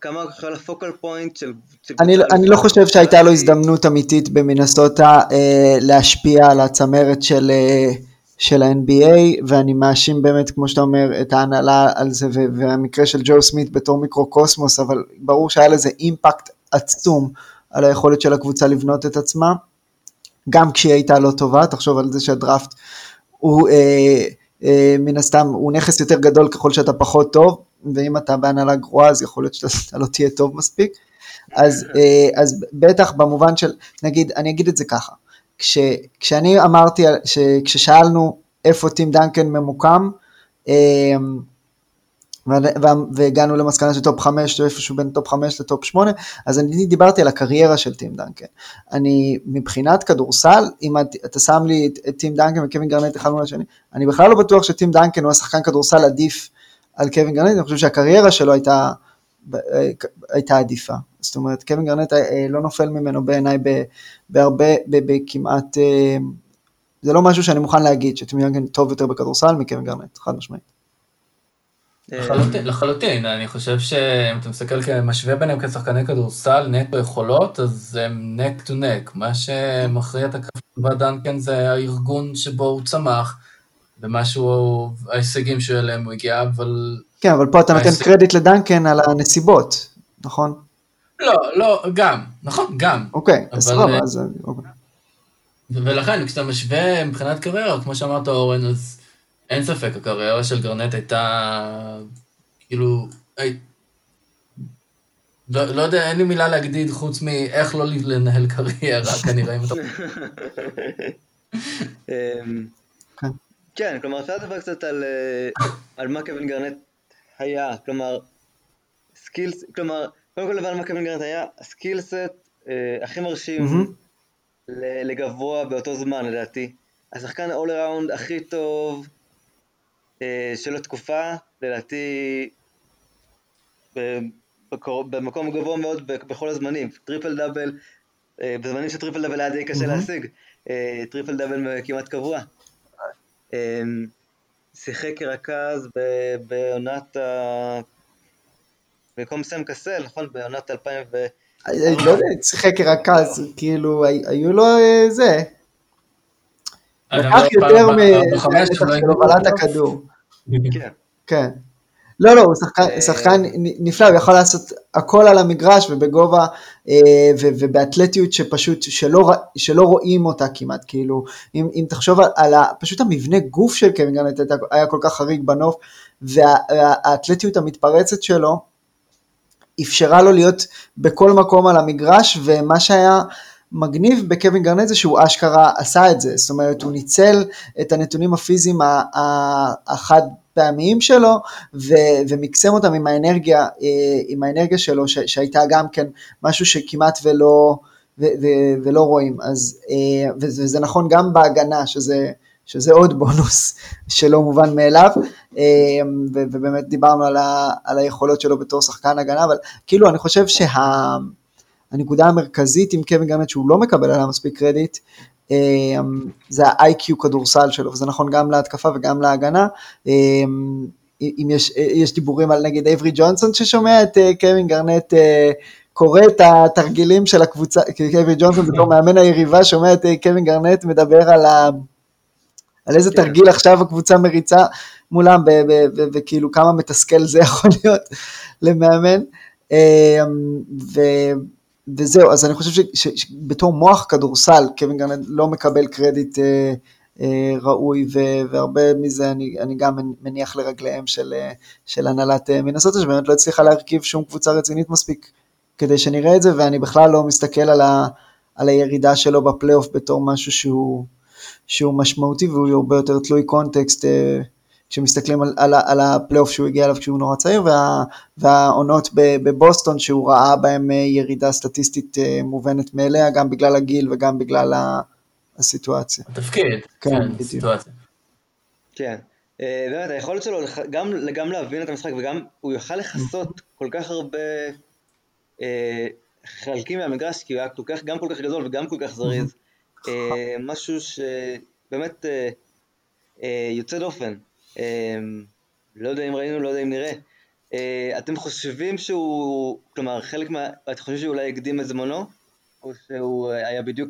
כמה יכול ה focal point של... אני, לא אלופה. חושב שהייתה לו הזדמנות אמיתית במינסוטה אה, להשפיע על הצמרת של, אה, של ה-NBA, ואני מאשים באמת, כמו שאתה אומר, את ההנהלה על זה, והמקרה של ג'ו סמית בתור מיקרו-קוסמוס, אבל ברור שהיה לזה impact עצום על היכולת של הקבוצה לבנות את עצמה, גם כשהיא הייתה לא טובה, תחשוב על זה שהדראפט הוא אה, אה, מן הסתם, הוא נכס יותר גדול ככל שאתה פחות טוב, ואם אתה בהנהלה גרועה אז יכול להיות שאתה לא תהיה טוב מספיק. אז, אה, אז בטח במובן של, נגיד, אני אגיד את זה ככה, כש, כשאני אמרתי, ש, כששאלנו איפה טים דנקן ממוקם, ו- והגענו למסקנה של top 5, איפשהו בין top 5 ל top 8, אז אני דיברתי על הקריירה של טים דנקן. אני, מבחינת כדורסל, אם את- אתה שם לי את, את טים דנקן וקווין גרנט אחד מול השני, אני בכלל לא בטוח שטים דנקן הוא השחקן כדורסל עדיף על קווין גרנט, אני חושב שהקריירה שלו הייתה, אה, הייתה עדיפה. זאת אומרת, קווין גרנט אה, לא נופל ממנו בעיניי בהרבה, בכמעט, אה, זה לא משהו שאני מוכן להגיד שטים דנקן טוב יותר בכדורסל מקווין גרנט, חד משמעית. אה, לחלוטין, אני חושב שאם אתה מסתכל כמשווה ביניהם כשחקני כדורסל, נטו יכולות, אז הם נק טו נק. מה שמכריע את הכף בדנקן זה הארגון שבו הוא צמח, ומשהו, ההישגים שאליהם הוא הגיע, אבל... כן, אבל פה אתה נותן קרדיט לדנקן על הנסיבות, נכון? לא, לא, גם, נכון, גם. אוקיי, אבל, סבבה, אה, אז... אוקיי. ולכן, כשאתה משווה מבחינת קריירה, כמו שאמרת אורן, אז אין ספק, הקריירה של גרנט הייתה, כאילו, הי... לא, לא יודע, אין לי מילה להגיד חוץ מאיך לא לנהל קריירה, כנראה, אם אתה... אמ, כן. כן, כלומר, אפשר לדבר קצת על, אה, על מה קווין גרנט היה, כלומר, skills, כלומר, קודם כל מה קווין גרנט היה, ה skill set אה, הכי מרשים לגבוה באותו זמן לדעתי. השחקן all around הכי טוב אה, של התקופה, לדעתי במקום גבוה מאוד בכל הזמנים, טריפל דאבל, אה, בזמנים שטריפל דאבל היה די קשה. להשיג, אה, טריפל דאבל כמעט קבוע. אה, שיחק כרכז בעונת ה... במקום סם קסל, נכון? בעונת 2000 ו... אני לא יודע, שיחק כרכז, כאילו, הי- היו לו אה, זה, לקח יותר בחמש מהנתח שלו של הגיעו הובלת לפלייאוף. הכדור, כן. כן. לא, לא, הוא שחקן, אה, שחקן נפלא, הוא יכול לעשות הכל על המגרש ובגובה אה, ובאתלטיות שפשוט, שלא, רואים אותה כמעט, כאילו, אם, אם תחשוב על, על ה, פשוט המבנה גוף של קווין גרנט הייתה- היה כל כך חריג בנוף, והאתלטיות המתפרצת שלו אפשרה לו להיות בכל מקום על המגרש, ומה שהיה מגניב בקווין גרנט זה שהוא אשכרה עשה את זה, זאת אומרת הוא ניצל את הנתונים הפיזיים החד פעמיים שלו, ו, ומקסם אותם עם האנרגיה, אה, עם האנרגיה שלו, ש, שהייתה גם כן משהו שכמעט ולא, ו, ו, ולא רואים. אז, אה, וזה נכון גם בהגנה, שזה, שזה עוד בונוס שלא מובן מאליו, ובאמת דיברנו על, ה, על היכולות שלו בתור שחקן הגנה, אבל כאילו אני חושב שהנקודה שה, המרכזית עם קווין גרנט שהוא לא מקבל עליה מספיק קרדיט, אמ, זה ה-IQ כדורסל שלו, וזה נכון גם להתקפה וגם להגנה. אמ, אם יש, יש דיבורים על נגיד אייברי ג'ונסון ששומע את אה, קווין גרנט אה, קורא את התרגילים של הקבוצה, קווין ג'ונסון בתור מאמן היריבה שומע את אה, קווין גרנט מדבר על, ה, על איזה כן. תרגיל עכשיו הקבוצה מריצה מולם, וכאילו כמה מתסכל זה יכול להיות למאמן. אמ, ו... וזהו, אז אני חושב שבתור מוח כדורסל, קווין גרנט לא מקבל קרדיט אה, אה, ראוי, ו- והרבה מזה אני, אני גם מניח לרגליהם של, אה, של הנהלת אה, מנסוטה, שבאמת לא הצליחה להרכיב שום קבוצה רצינית מספיק כדי שנראה את זה, ואני בכלל לא מסתכל על, ה, על הירידה שלו בפלייאוף בתור משהו שהוא, שהוא משמעותי והוא הרבה יותר תלוי קונטקסט. אה, כשמסתכלים על, על, על הפלייאוף שהוא הגיע אליו כשהוא נורא צעיר, וה, והעונות בבוסטון שהוא ראה בהם אה, ירידה סטטיסטית אה, מובנת מאליה, גם בגלל הגיל וגם בגלל הסיטואציה. התפקיד, כן, כן הסיטואציה. כן. באמת, היכולת שלו גם, גם להבין את המשחק וגם הוא יוכל לכסות כל כך הרבה חלקים מהמגרש, כי הוא היה כל כך, גם כל כך גדול וגם כל כך זריז. אה, משהו שבאמת אה, אה, יוצא דופן. אמ, לא יודע אם ראינו, לא יודע אם נראה. אה, אתם חושבים שהוא, כלומר, חלק מה... אתם חושבים שאולי הקדים את זמנו? או שהוא היה בדיוק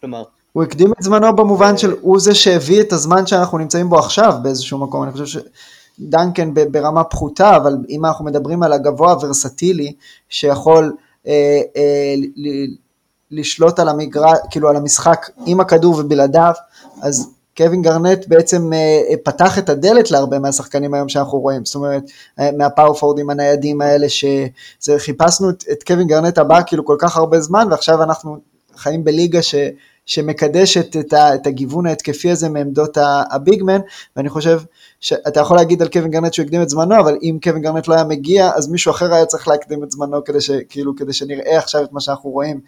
כלומר... הוא הקדים את זמנו במובן של הוא זה שהביא את הזמן שאנחנו נמצאים בו עכשיו באיזשהו מקום, אני חושב שדנקן ברמה פחותה, אבל אם אנחנו מדברים על הגבוה הוורסטילי, שיכול אה, אה, לשלוט על המגרש, כאילו על המשחק עם הכדור ובלעדיו, אז קווין גרנט בעצם uh, פתח את הדלת להרבה מהשחקנים היום שאנחנו רואים, זאת אומרת uh, מהפאוור פורוורדים הניידים האלה שחיפשנו את, את קווין גרנט הבא כאילו כל כך הרבה זמן ועכשיו אנחנו חיים בליגה ש, שמקדשת את, ה, את הגיוון ההתקפי הזה מעמדות ה big man ואני חושב שאתה יכול להגיד על קווין גרנט שהוא הקדים את זמנו אבל אם קווין גרנט לא היה מגיע אז מישהו אחר היה צריך להקדים את זמנו כדי, ש, כאילו, כדי שנראה עכשיו את מה שאנחנו רואים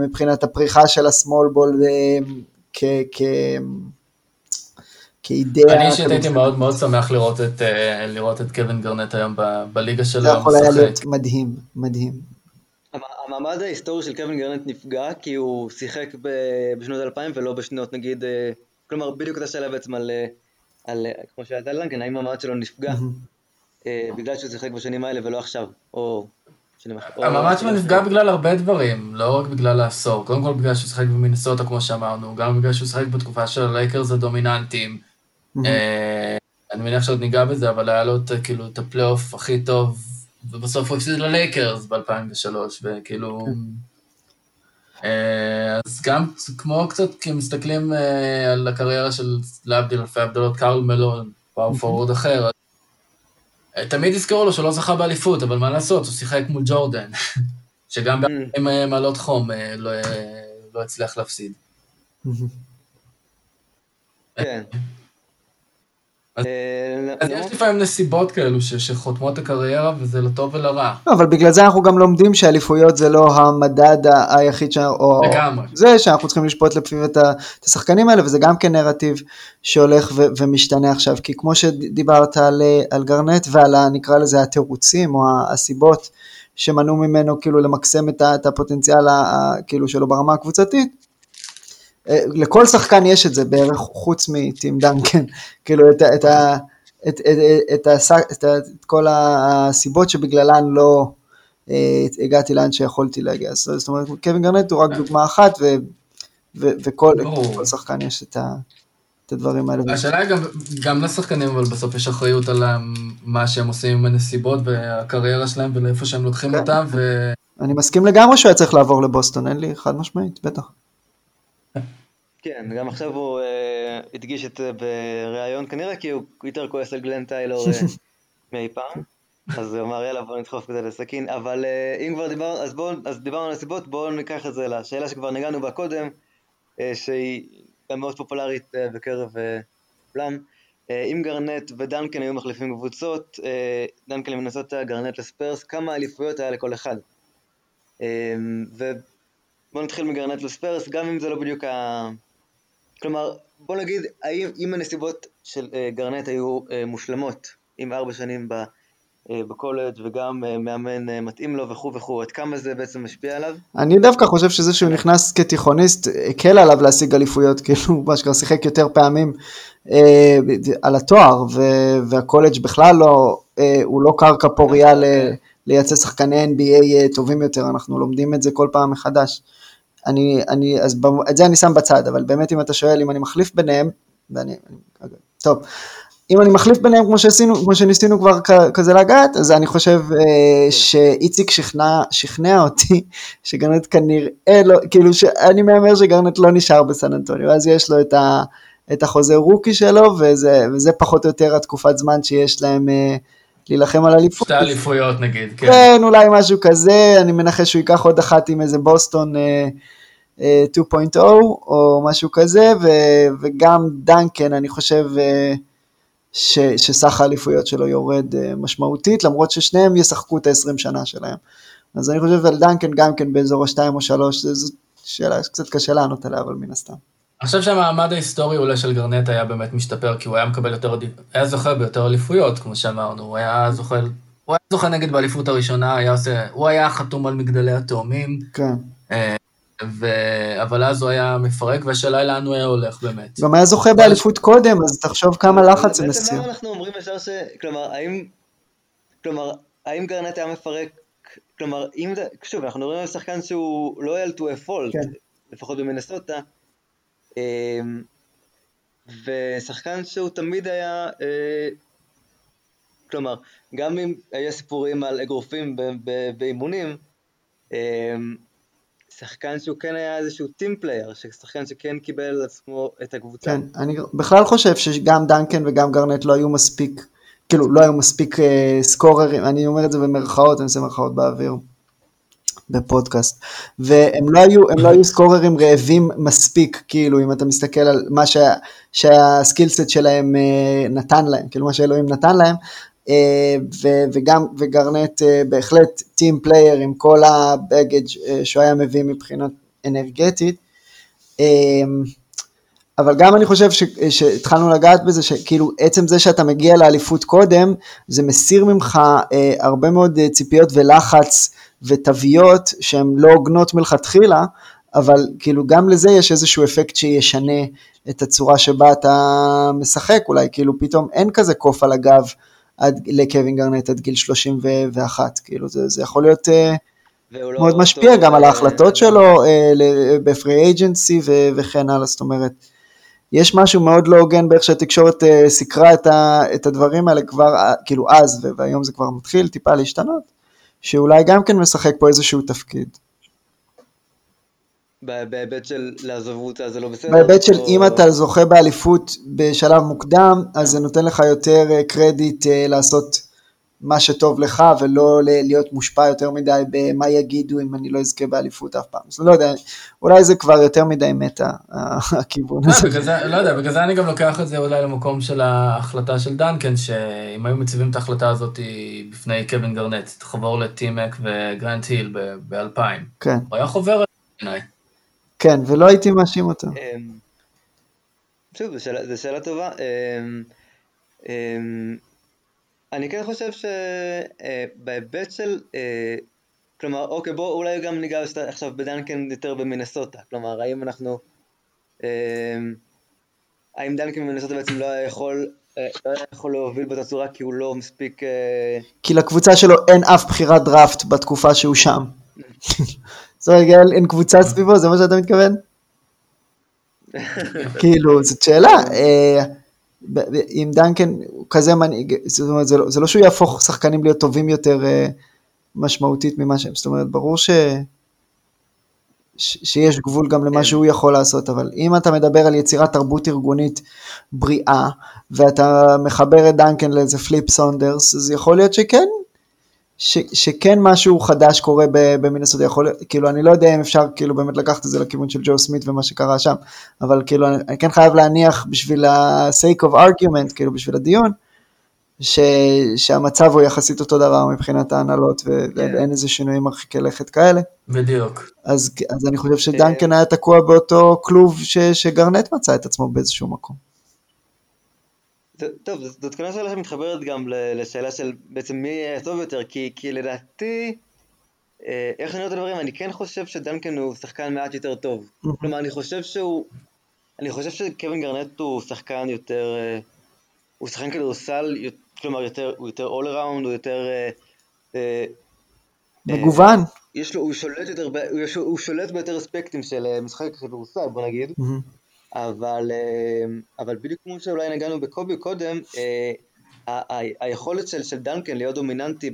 מבחינת הפריחה של השמאל בול כ... כ כאידאה. אני אישית הייתי מאוד מאוד שמח לראות את, אה, לראות את קווין גרנט היום בליגה שלו. זה יכול היה להיות מדהים, מדהים. המעמד ההיסטורי של קווין גרנט נפגע כי הוא שיחק בשנות 2000 ולא בשנות נגיד, אה, כלומר בדיוק אותה שאלה בעצם על, אה, על כמו שאלת לנקן, האם המעמד שלו נפגע בגלל שהוא שיחק בשנים האלה ולא עכשיו, או המעמד שלו נפגע בגלל הרבה דברים, לא רק בגלל העשור. קודם כל בגלל שהוא שיחק במינסוטה, כמו שאמרנו, גם בגלל שהוא שיחק בתקופה של הלייקרס הדומיננטיים. אה, אני מניח שעוד ניגע בזה, אבל היה לו כאילו את הפלייאוף הכי טוב, ובסוף הוא הפסיד ללייקרס ב-2003, וכאילו... כן. אה, אז גם כמו קצת, כי מסתכלים אה, על הקריירה של להבדיל אלפי הבדלות, קארל מלון, power forward אחר, תמיד יזכרו לו שלא זכה באליפות, אבל מה לעשות, הוא שיחק מול ג'ורדן, שגם mm. עם מעלות חום לא, לא הצליח להפסיד. כן. אז אה, יש לפעמים נסיבות כאלו שחותמות הקריירה וזה לטוב ולרע. לא, אבל בגלל זה אנחנו גם לומדים שאליפויות זה לא המדד היחיד, לגמרי. זה שאנחנו צריכים לשפוט לפיו את השחקנים האלה וזה גם כן נרטיב שהולך ומשתנה עכשיו, כי כמו שדיברת על גרנט ועל נקרא לזה התירוצים או הסיבות שמנעו ממנו כאילו למקסם את הפוטנציאל כאילו שלו ברמה הקבוצתית, אה, לכל שחקן יש את זה בערך חוץ מטים דנקן, כאילו את, את, ה, את, את, את, את, את, את כל הסיבות שבגללן לא אה, הגעתי לאן שיכולתי להגיע, זאת אומרת קווין גרנט הוא רק דוגמה אחת ו, ו, וכל שחקן יש את, ה, את הדברים האלה. השאלה היא גם, גם לשחקנים אבל בסוף יש אחריות על מה שהם עושים עם הנסיבות והקריירה שלהם ולאיפה שהם לוקחים כן. אותם. ו... אני מסכים לגמרי שהוא היה צריך לעבור לבוסטון, אין לי חד משמעית, בטח. כן, גם עכשיו הוא uh, הדגיש את זה בריאיון כנראה כי הוא יותר כועס על גלן טיילור uh, מאי פעם. אז הוא אמר יאללה בוא נדחוף כזה לסכין, אבל uh, אם כבר דיברנו, אז, בוא, אז דיברנו על הסיבות, בואו ניקח את זה לשאלה שכבר נגענו בה קודם, uh, שהיא גם מאוד פופולרית uh, בקרב כולם. אם גרנט ודנקן היו מחליפים קבוצות, דנקן למנסוטה, גרנט לספרס, כמה אליפויות היה לכל אחד? ובוא נתחיל מגרנט לספרס, גם אם זה לא בדיוק. כלומר, בוא נגיד, האם אם הנסיבות של גרנט היו מושלמות, עם ארבע שנים ב... אה, בקולג' וגם אה, מאמן אה, מתאים לו וכו' וכו', עד כמה זה בעצם משפיע עליו? אני דווקא חושב שזה שהוא נכנס כתיכוניסט הקל עליו להשיג אליפויות, כאילו מה שכבר שיחק יותר פעמים אה, על התואר, ו- והקולג' בכלל לא, אה, הוא לא קרקע פוריה ל- לייצא שחקני NBA טובים יותר, אנחנו לומדים את זה כל פעם מחדש. אני, אני, אז את זה אני שם בצד, אבל באמת אם אתה שואל אם אני מחליף ביניהם, ואני, טוב, אם אני מחליף ביניהם כמו שעשינו, כמו שניסינו כבר כזה לגעת, אז אני חושב אה, שאיציק שכנע, שכנע אותי שגרנט כנראה לא, כאילו שאני מהמר שגרנט לא נשאר בסן אנטוניו, אז יש לו את, ה, את החוזה רוקי שלו, וזה, וזה פחות או יותר התקופת זמן שיש להם אה, להילחם על אליפות. שתי אליפויות נגיד, כן. כן, אולי משהו כזה, אני מנחש שהוא ייקח עוד אחת עם איזה בוסטון אה, אה, 2.0 או משהו כזה, ו, וגם דנקן, אני חושב... אה, ש, שסך האליפויות שלו יורד uh, משמעותית, למרות ששניהם ישחקו את ה-20 שנה שלהם. אז אני חושב על דנקן גם כן באזור ה-2 או 3, זו שאלה שקצת קשה לענות עליה, אבל מן הסתם. אני חושב שהמעמד ההיסטורי אולי של גרנט היה באמת משתפר, כי הוא היה מקבל יותר, היה זוכה ביותר אליפויות, כמו שאמרנו, הוא היה זוכה, הוא היה זוכה נגיד באליפות הראשונה, היה עושה, הוא היה חתום על מגדלי התאומים. כן. אה, ו... אבל אז הוא היה מפרק, והשאלה היא לאן הוא היה הולך באמת. גם היה זוכה באליפות קודם, אז תחשוב כמה לחץ זה מסיר. בעצם למה אנחנו אומרים ישר ש... כלומר, האם... כלומר, האם גרנט היה מפרק... כלומר, אם זה... שוב, אנחנו מדברים על שחקן שהוא לא היה fault, כן. לפחות במנסוטה, ושחקן שהוא תמיד היה... אה, כלומר, גם אם היה סיפורים על אגרופים באימונים, אמ, שחקן שהוא כן היה איזשהו team player, שחקן שכן קיבל על עצמו את הקבוצה. כן, אני בכלל חושב שגם דנקן וגם גרנט לא היו מספיק, כאילו לא היו מספיק אה, סקוררים, אני אומר את זה במרכאות, אני עושה מרכאות באוויר, בפודקאסט, והם לא היו, הם לא היו סקוררים רעבים מספיק, כאילו אם אתה מסתכל על מה שה, שה skill set שלהם אה, נתן להם, כאילו מה שאלוהים נתן להם, אה, וגם, וגרנט אה, בהחלט team player עם כל ה baggage אה, שהוא היה מביא מבחינת אנרגטית. אבל גם אני חושב ש, שהתחלנו לגעת בזה, שכאילו עצם זה שאתה מגיע לאליפות קודם, זה מסיר ממך אה, הרבה מאוד ציפיות ולחץ ותוויות שהן לא הוגנות מלכתחילה, אבל כאילו גם לזה יש איזשהו אפקט שישנה את הצורה שבה אתה משחק, אולי כאילו פתאום אין כזה קוף על הגב עד לקווין גרנט עד גיל 31, כאילו זה, זה יכול להיות uh, מאוד לא משפיע אותו, גם על ההחלטות uh, שלו uh, בפרי אייג'נסי וכן הלאה, זאת אומרת, יש משהו מאוד לא הוגן באיך שהתקשורת סיקרה את, ה, את הדברים האלה כבר, כאילו אז, והיום זה כבר מתחיל טיפה להשתנות, שאולי גם כן משחק פה איזשהו תפקיד. בהיבט של לעזוב קבוצה זה לא בסדר? בהיבט של או... אם אתה זוכה באליפות בשלב מוקדם, אז זה נותן לך יותר אה, קרדיט אה, לעשות מה שטוב לך, ולא להיות מושפע יותר מדי במה יגידו אם אני לא אזכה באליפות אף פעם. אז לא יודע, אולי זה כבר יותר מדי מטה, הכיוון לא, הזה. לא יודע, בגלל זה אני גם לוקח את זה אולי למקום של ההחלטה של דנקן, שאם היו מציבים את ההחלטה הזאת בפני קווין גרנט, תחבור לטימק וגרנט היל ב-2000. כן. הוא היה חובר בעיניי. כן, ולא הייתי מאשים אותו. אמ, שוב, זו שאלה טובה. אני כן חושב שבהיבט של, אה, כלומר, אוקיי, בואו אולי גם ניגע עכשיו בדנקן יותר במינסוטה. כלומר, האם אנחנו, האם דנקן במינסוטה בעצם לא היה יכול, אה, לא היה יכול להוביל באותה צורה כי הוא לא מספיק... אה, כי לקבוצה שלו אין אף בחירת דראפט בתקופה שהוא שם. זאת אומרת, אין קבוצה סביבו, זה מה שאתה מתכוון? כאילו, זאת שאלה. אם אה, דנקן כזה מנהיג, זאת אומרת, זה לא, זה לא שהוא יהפוך שחקנים להיות טובים יותר אה, משמעותית ממה שהם, זאת אומרת, ברור ש... שיש גבול גם למה כן. שהוא יכול לעשות, אבל אם אתה מדבר על יצירת תרבות ארגונית בריאה, ואתה מחבר את דנקן לאיזה פליפ סונדרס, אז יכול להיות שכן, ש, שכן משהו חדש קורה במינסוטה, יכול, כאילו אני לא יודע אם אפשר כאילו באמת לקחת את זה לכיוון של ג'ו סמית ומה שקרה שם, אבל כאילו אני, אני כן חייב להניח בשביל ה-sake of argument, כאילו בשביל הדיון, ש, שהמצב הוא יחסית אותו דבר מבחינת ההנהלות ואין yeah. איזה שינויים מרחיקי לכת כאלה. בדיוק. אז, אז אני חושב שדנקן היה תקוע באותו כלוב ש, שגרנט מצא את עצמו באיזשהו מקום. טוב, זאת כנראה שאלה שמתחברת גם לשאלה של בעצם מי יהיה טוב יותר, כי, כי לדעתי, אה, איך אני רואה את הדברים, אני כן חושב שדנקן הוא שחקן מעט יותר טוב. כלומר, אני חושב שהוא, אני חושב שקווין גרנט הוא שחקן יותר, אה, הוא שחקן כדורסל, כלומר, יותר, הוא יותר all around, הוא יותר... אה, מגוון. יש לו, הוא שולט יותר, הוא שולט ביותר אספקטים של משחק כדורסל, בוא נגיד. אבל, אה, אבל בדיוק כמו שאולי נגענו בקובי קודם, אה, היכולת של, של דנקן להיות דומיננטי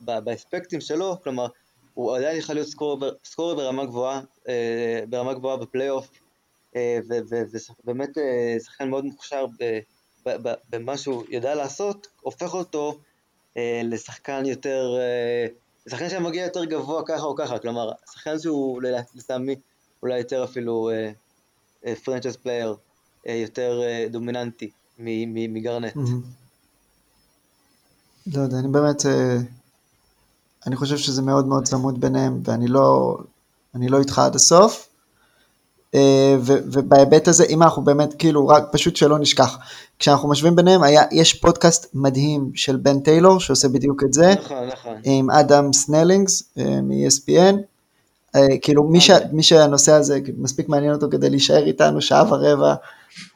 באספקטים שלו, כלומר, הוא עדיין יכול להיות סקורר, סקורר ברמה גבוהה, אה, ברמה גבוהה בפלייאוף, ובאמת שחקן מאוד מוכשר במה שהוא ידע לעשות, הופך אותו לשחקן יותר, לשחקן שמגיע יותר גבוה ככה או ככה, כלומר, שחקן שהוא לטעמי אולי יותר אפילו franchise player אה, יותר אה, דומיננטי מגרנט. לא יודע, אני באמת, אה, אני חושב שזה מאוד מאוד צמוד ביניהם, ואני לא, אני לא איתך עד הסוף. ובהיבט הזה, אם אנחנו באמת, כאילו, רק פשוט שלא נשכח, כשאנחנו משווים ביניהם, היה, יש פודקאסט מדהים של בן טיילור, שעושה בדיוק את זה, נכון, נכון. עם אדם סנלינגס מ-ESPN, אה, כאילו מי, ש, מי שהנושא הזה מספיק מעניין אותו כדי להישאר איתנו שעה ורבע,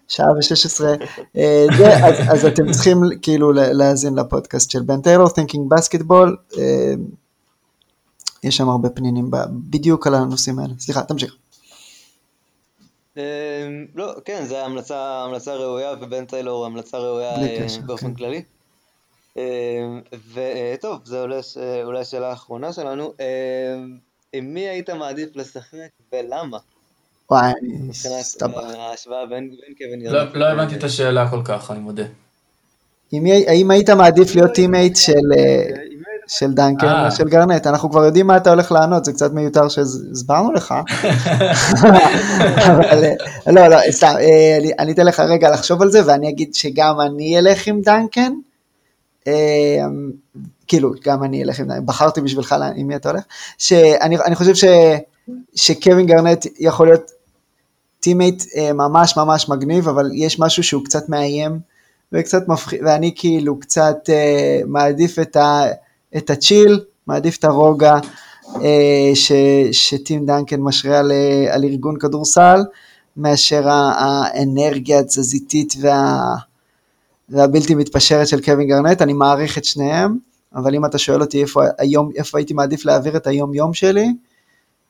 שעה ושש עשרה, אה, אז, אז אתם צריכים כאילו להאזין לפודקאסט של בן טיילור, Thinking Basketball, אה, יש שם הרבה פנינים בדיוק על הנושאים האלה. סליחה, תמשיך. לא, כן, זו המלצה, המלצה ראויה, ובן טיילור המלצה ראויה באופן כן. כללי. וטוב, זו אולי השאלה האחרונה שלנו. עם מי היית מעדיף לשחק ולמה? וואי, אני. ההשוואה בין קווין לא, לא הבנתי את השאלה כל כך, אני מודה. האם היית מעדיף להיות teammate של... אה, של דנקן או אה. של גרנט, אנחנו כבר יודעים מה אתה הולך לענות, זה קצת מיותר שהסברנו לך. אבל אה, לא, לא, סתם, אני אתן לך רגע לחשוב על זה, ואני אגיד שגם אני אלך עם דנקן, כאילו, גם אני אלך עם, בחרתי בשבילך עם מי אתה הולך, שאני חושב שקווין גרנט יכול להיות teammate אה, ממש ממש מגניב, אבל יש משהו שהוא קצת מאיים וקצת מפחיד, ואני כאילו קצת uh, מעדיף את, ה, את הצ'יל, מעדיף את הרוגע uh, שטים דאנקן משרה על, על ארגון כדורסל, מאשר האנרגיה התזזיתית וה... והבלתי מתפשרת של קווין גארנט, אני מעריך את שניהם, אבל אם אתה שואל אותי איפה, היום, איפה הייתי מעדיף להעביר את היום יום שלי,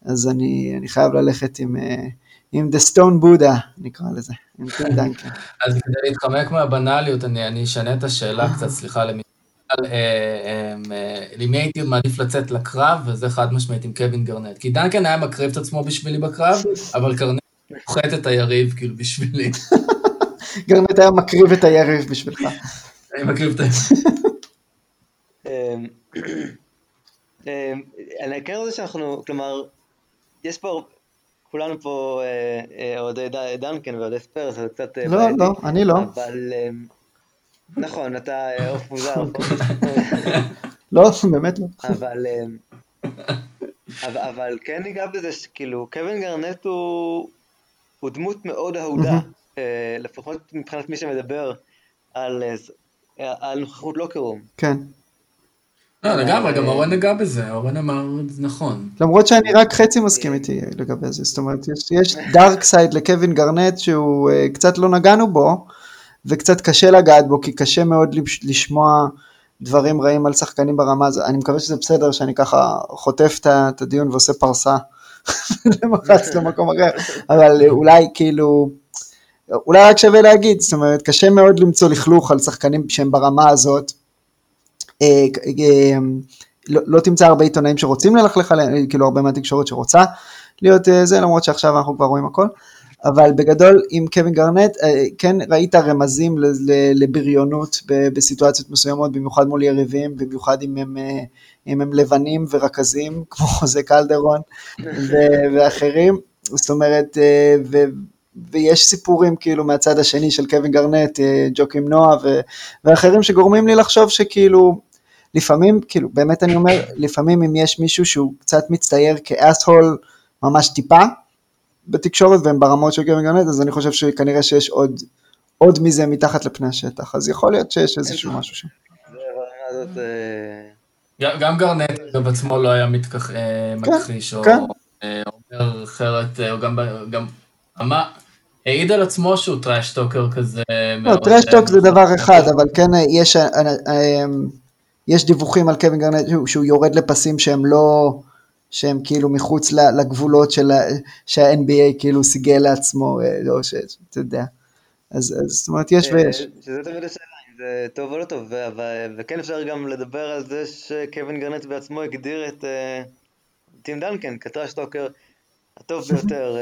אז אני, אני חייב ללכת עם, אה, עם The Stone Buddha, נקרא לזה, עם טים דנקן. אז כדי להתחמק מהבנאליות, אני, אני אשנה את השאלה קצת, סליחה, למי... אה, אה, למי הייתי מעדיף לצאת לקרב, וזה חד משמעית עם קווין גרנט. כי דנקן היה מקריב את עצמו בשבילי בקרב, אבל גרנט פוחת את היריב כאילו בשבילי. גרנט היה מקריב את היריב בשבילך. אני מקריב את היריב. אמ, אמ, אני כן רוצה שאנחנו, כלומר, יש פה, כולנו פה אה, אה, אוהדי דנקן ואוהדי ספיירס, זה קצת... אה, לא, לא, אני לא. אבל... אמ, נכון, אתה עוף מוזר. לא, באמת לא. אבל... אבל כן ניגע בזה שכאילו, קווין גרנט הוא דמות מאוד אהודה, לפחות מבחינת מי שמדבר על נוכחות לוקרום. כן. לא, לגמרי, גם אורן נגע בזה, אורן אמר, נכון. למרות שאני רק חצי מסכים איתי לגבי זה, זאת אומרת, יש דארק סייד לקווין גרנט שהוא אה, קצת לא נגענו בו, וקצת קשה לגעת בו, כי קשה מאוד לשמוע דברים רעים על שחקנים ברמה הזו. אני מקווה שזה בסדר שאני ככה חוטף את הדיון ועושה פרסה למחץ למקום אחר, אבל אולי כאילו... אולי רק שווה להגיד, זאת אומרת, קשה מאוד למצוא לכלוך על שחקנים שהם ברמה הזאת, אה, אה, לא, לא תמצא הרבה עיתונאים שרוצים ללכלך עליהם, כאילו הרבה מהתקשורת שרוצה להיות אה, זה, למרות שעכשיו אנחנו כבר רואים הכל. אבל בגדול עם קווין גרנט, אה, כן ראית רמזים לבריונות בסיטואציות מסוימות, במיוחד מול יריבים, במיוחד אם הם, אה, אם הם לבנים ורכזים, כמו חוזה קלדרון ואחרים, זאת אומרת, אה, ו, ויש סיפורים כאילו מהצד השני של קווין גרנט, ג'וקים נועה ואחרים שגורמים לי לחשוב שכאילו, לפעמים, כאילו, באמת אני אומר, לפעמים אם יש מישהו שהוא קצת מצטייר כאסהול ממש טיפה, בתקשורת והם ברמות של קווין גרנט, אז אני חושב שכנראה שיש עוד, עוד מזה מתחת לפני השטח, אז יכול להיות שיש איזשהו משהו שם. אה, גם גרנט בעצמו לא היה. אה, כן, מכחיש, או כן. אה, אומר אחרת, או גם, גם אמר, העיד על עצמו שהוא trash talker כזה. לא, trash talk זה דבר אחד, אבל כן יש, יש דיווחים על קווין גרנט שהוא יורד לפסים שהם לא... שהם כאילו מחוץ לגבולות של, שה-NBA כאילו סיגל לעצמו, אה, או שאתה יודע. אז, אז זאת אומרת, יש אה, ויש. שזה תמיד השאלה אם זה טוב או לא טוב, וכן אפשר גם לדבר על זה שקווין גרנט בעצמו הגדיר את אה, טים דנקן כ trash talker הטוב ביותר.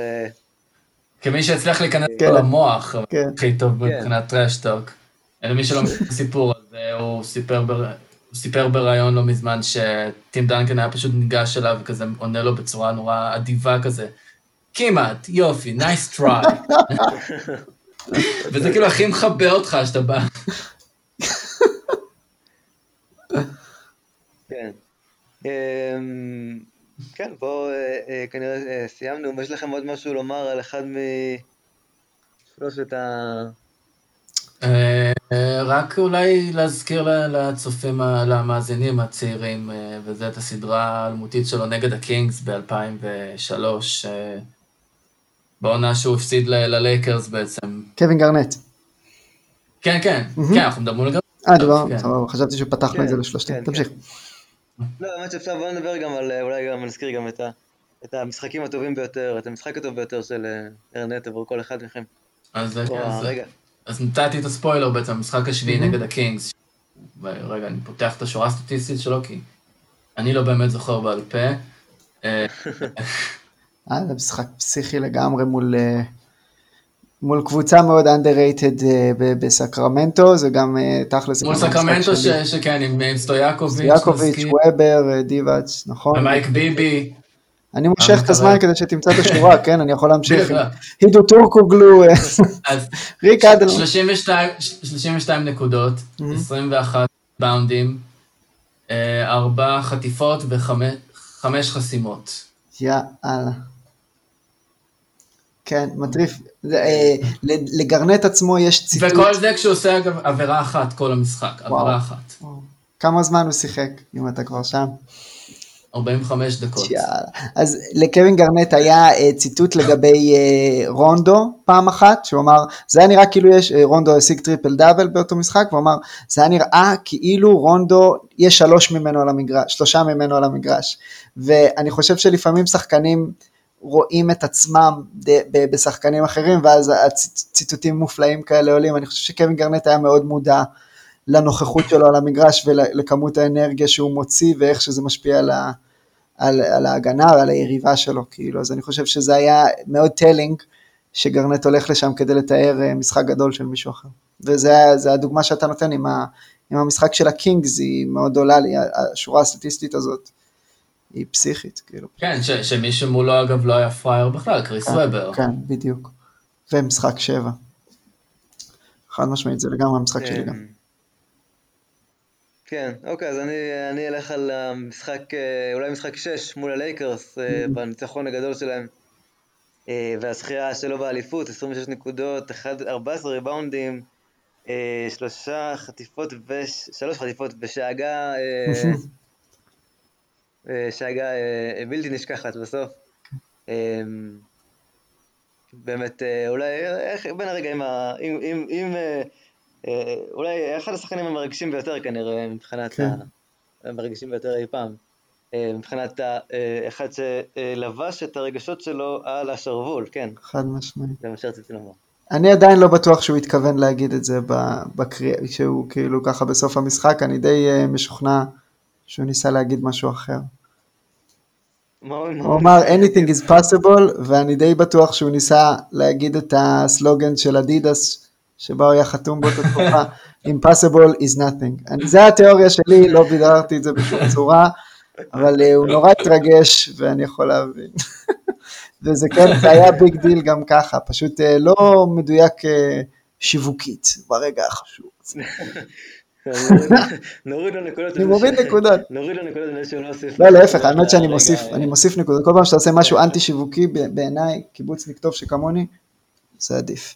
כמי שהצליח להיכנס כן. למוח, כן. הכי טוב כן. מבחינת trash talk. למי שלא מכיר את הסיפור, אז הוא סיפר הוא סיפר בריאיון לא מזמן שטים דנקן היה פשוט ניגש אליו וכזה עונה לו בצורה נורא אדיבה כזה, כמעט, יופי, nice try. וזה כאילו הכי מכבה אותך שאתה בא. כן. כן, בואו אה, אה, כנראה אה, סיימנו. יש לכם עוד משהו לומר על אחד משלושת ה... אה, רק אולי להזכיר לצופים, למאזינים הצעירים, אה, וזה את הסדרה האלמותית שלו נגד הקינגס ב-2003, אה, בעונה שהוא הפסיד ללייקרס בעצם. קווין גרנט. כן, כן, כן, אנחנו מדברים לגבי... אה, דבר, כן. חשבתי שפתחנו את זה כן, לשלושתם, כן, תמשיך. לא, האמת שאפשר, בוא נדבר גם על, אולי גם נזכיר גם את המשחקים הטובים ביותר, את המשחק הטוב ביותר של ארנט עבור כל אחד מכם. אז רגע. אז נתתי את הספוילר בעצם, המשחק השביעי נגד הקינגס. רגע, אני פותח את השורה הסטטיסטית שלו, כי אני לא באמת זוכר בעל פה. אה, זה משחק פסיכי לגמרי מול, אה, מול קבוצה מאוד underrated אה, בסקרמנטו, זה גם תכלס. מול סקרמנטו שכן, עם סטויאקוביץ', סטויאקוביץ', וובר, דיבאץ', נכון. ומייק ביבי. אני מושך את הזמן כדי שתמצא את השורה, כן? אני יכול להמשיך. הידו טורקוגלו, ריק אדלמן. 32 נקודות, 21 ריבאונדים, 4 חטיפות ו-5 חסימות. יאללה. כן, מטריף. אה, לגרנט עצמו יש ציטוט. וכל זה כשהוא עושה אגב עבירה אחת כל המשחק, עבירה אחת. כמה זמן הוא שיחק, אם אתה כבר שם? 45 דקות. יאללה. אז לקווין גרנט היה uh, ציטוט לגבי uh, רונדו פעם אחת, שהוא אמר, זה היה נראה כאילו יש, uh, רונדו השיג טריפל דאבל באותו משחק, והוא אמר, זה היה נראה כאילו רונדו, יש שלוש ממנו על המגרש, שלושה ממנו על המגרש. ואני חושב שלפעמים שחקנים רואים את עצמם בשחקנים אחרים, ואז הציטוטים מופלאים כאלה עולים. אני חושב שקווין גרנט היה מאוד מודע. לנוכחות שלו על המגרש ולכמות האנרגיה שהוא מוציא ואיך שזה משפיע על, על, על ההגנה ועל היריבה שלו, כאילו, אז אני חושב שזה היה מאוד telling שגרנט הולך לשם כדי לתאר אה, משחק גדול של מישהו אחר. וזה הדוגמה שאתה נותן עם, ה, עם המשחק של הקינגס, היא מאוד עולה לי, השורה הסטטיסטית הזאת. היא פסיכית, כאילו. כן, ש, שמישהו מולו אגב לא היה פראייר בכלל, קריס כן, ובר. כן, בדיוק. ומשחק שבע. חד משמעית, זה לגמרי המשחק שלי גם. כן, אוקיי, אז אני, אני אלך על המשחק, אה, אולי משחק 6 מול הלייקרס, אה, mm-hmm. בניצחון הגדול שלהם, אה, והזכייה שלו באליפות, 26 נקודות, 14 ריבאונדים, שלושה חטיפות, וש... שלוש חטיפות, ושאגה, שאגה בלתי נשכחת בסוף. באמת, אולי, איך, בין הרגעים, אם, אם, אם אה, אולי אחד השחקנים המרגשים ביותר כנראה, מבחינת כן. המרגשים ביותר אי פעם. אה, מבחינת האחד אה, שלבש את הרגשות שלו על השרוול, כן. חד משמעית. זה מה שרציתי לומר. אני עדיין לא בטוח שהוא התכוון להגיד את זה בקריאה, שהוא כאילו ככה בסוף המשחק, אני די משוכנע שהוא ניסה להגיד משהו אחר. הוא אמר anything is possible, ואני די בטוח שהוא ניסה להגיד את הסלוגן של אדידס, שבה הוא היה חתום באותה תקופה, impossible is nothing. אני, זה התיאוריה שלי, לא בידרתי את זה בשום צורה, אבל uh, הוא נורא התרגש, ואני יכול להבין. וזה כן, זה היה big deal גם ככה, פשוט uh, לא מדויק uh, שיווקית ברגע החשוב. נוריד לו נקודות. אני מוריד נקודות. נוריד לו נקודות על שהוא לא הוסיף. לא, להפך, האמת שאני מוסיף, אני מוסיף נקודות. כל פעם שאתה עושה משהו אנטי שיווקי בעיניי, קיבוצניק טוב שכמוני, זה עדיף.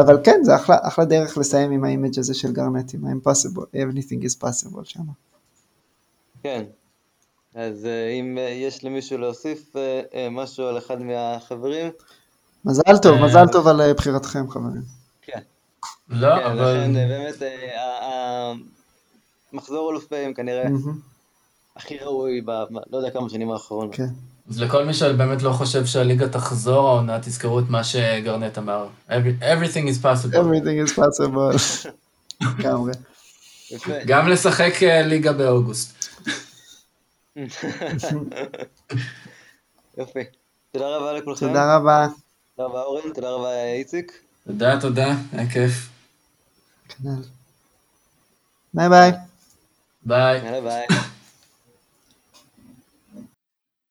אבל כן, זה אחלה, אחלה דרך לסיים עם ה image הזה של גרנט, עם ה-impossible, everything is possible שם. כן, אז אם יש למישהו להוסיף משהו על אחד מהחברים. מזל טוב, מזל טוב על בחירתכם, חברים. כן. לא, כן, אבל... לכן באמת המחזור אלופים כנראה הכי ראוי ב... לא יודע כמה שנים האחרונות. כן. אז לכל מי שבאמת לא חושב שהליגה תחזור, העונה תזכרו את מה שגרנט אמר. Everything is possible. Everything is possible. לגמרי. גם לשחק ליגה באוגוסט. יופי. תודה רבה לכולכם. תודה רבה. תודה רבה אורן, תודה רבה איציק. תודה, תודה, היה כיף. canal. Bye bye. Bye. Bye bye.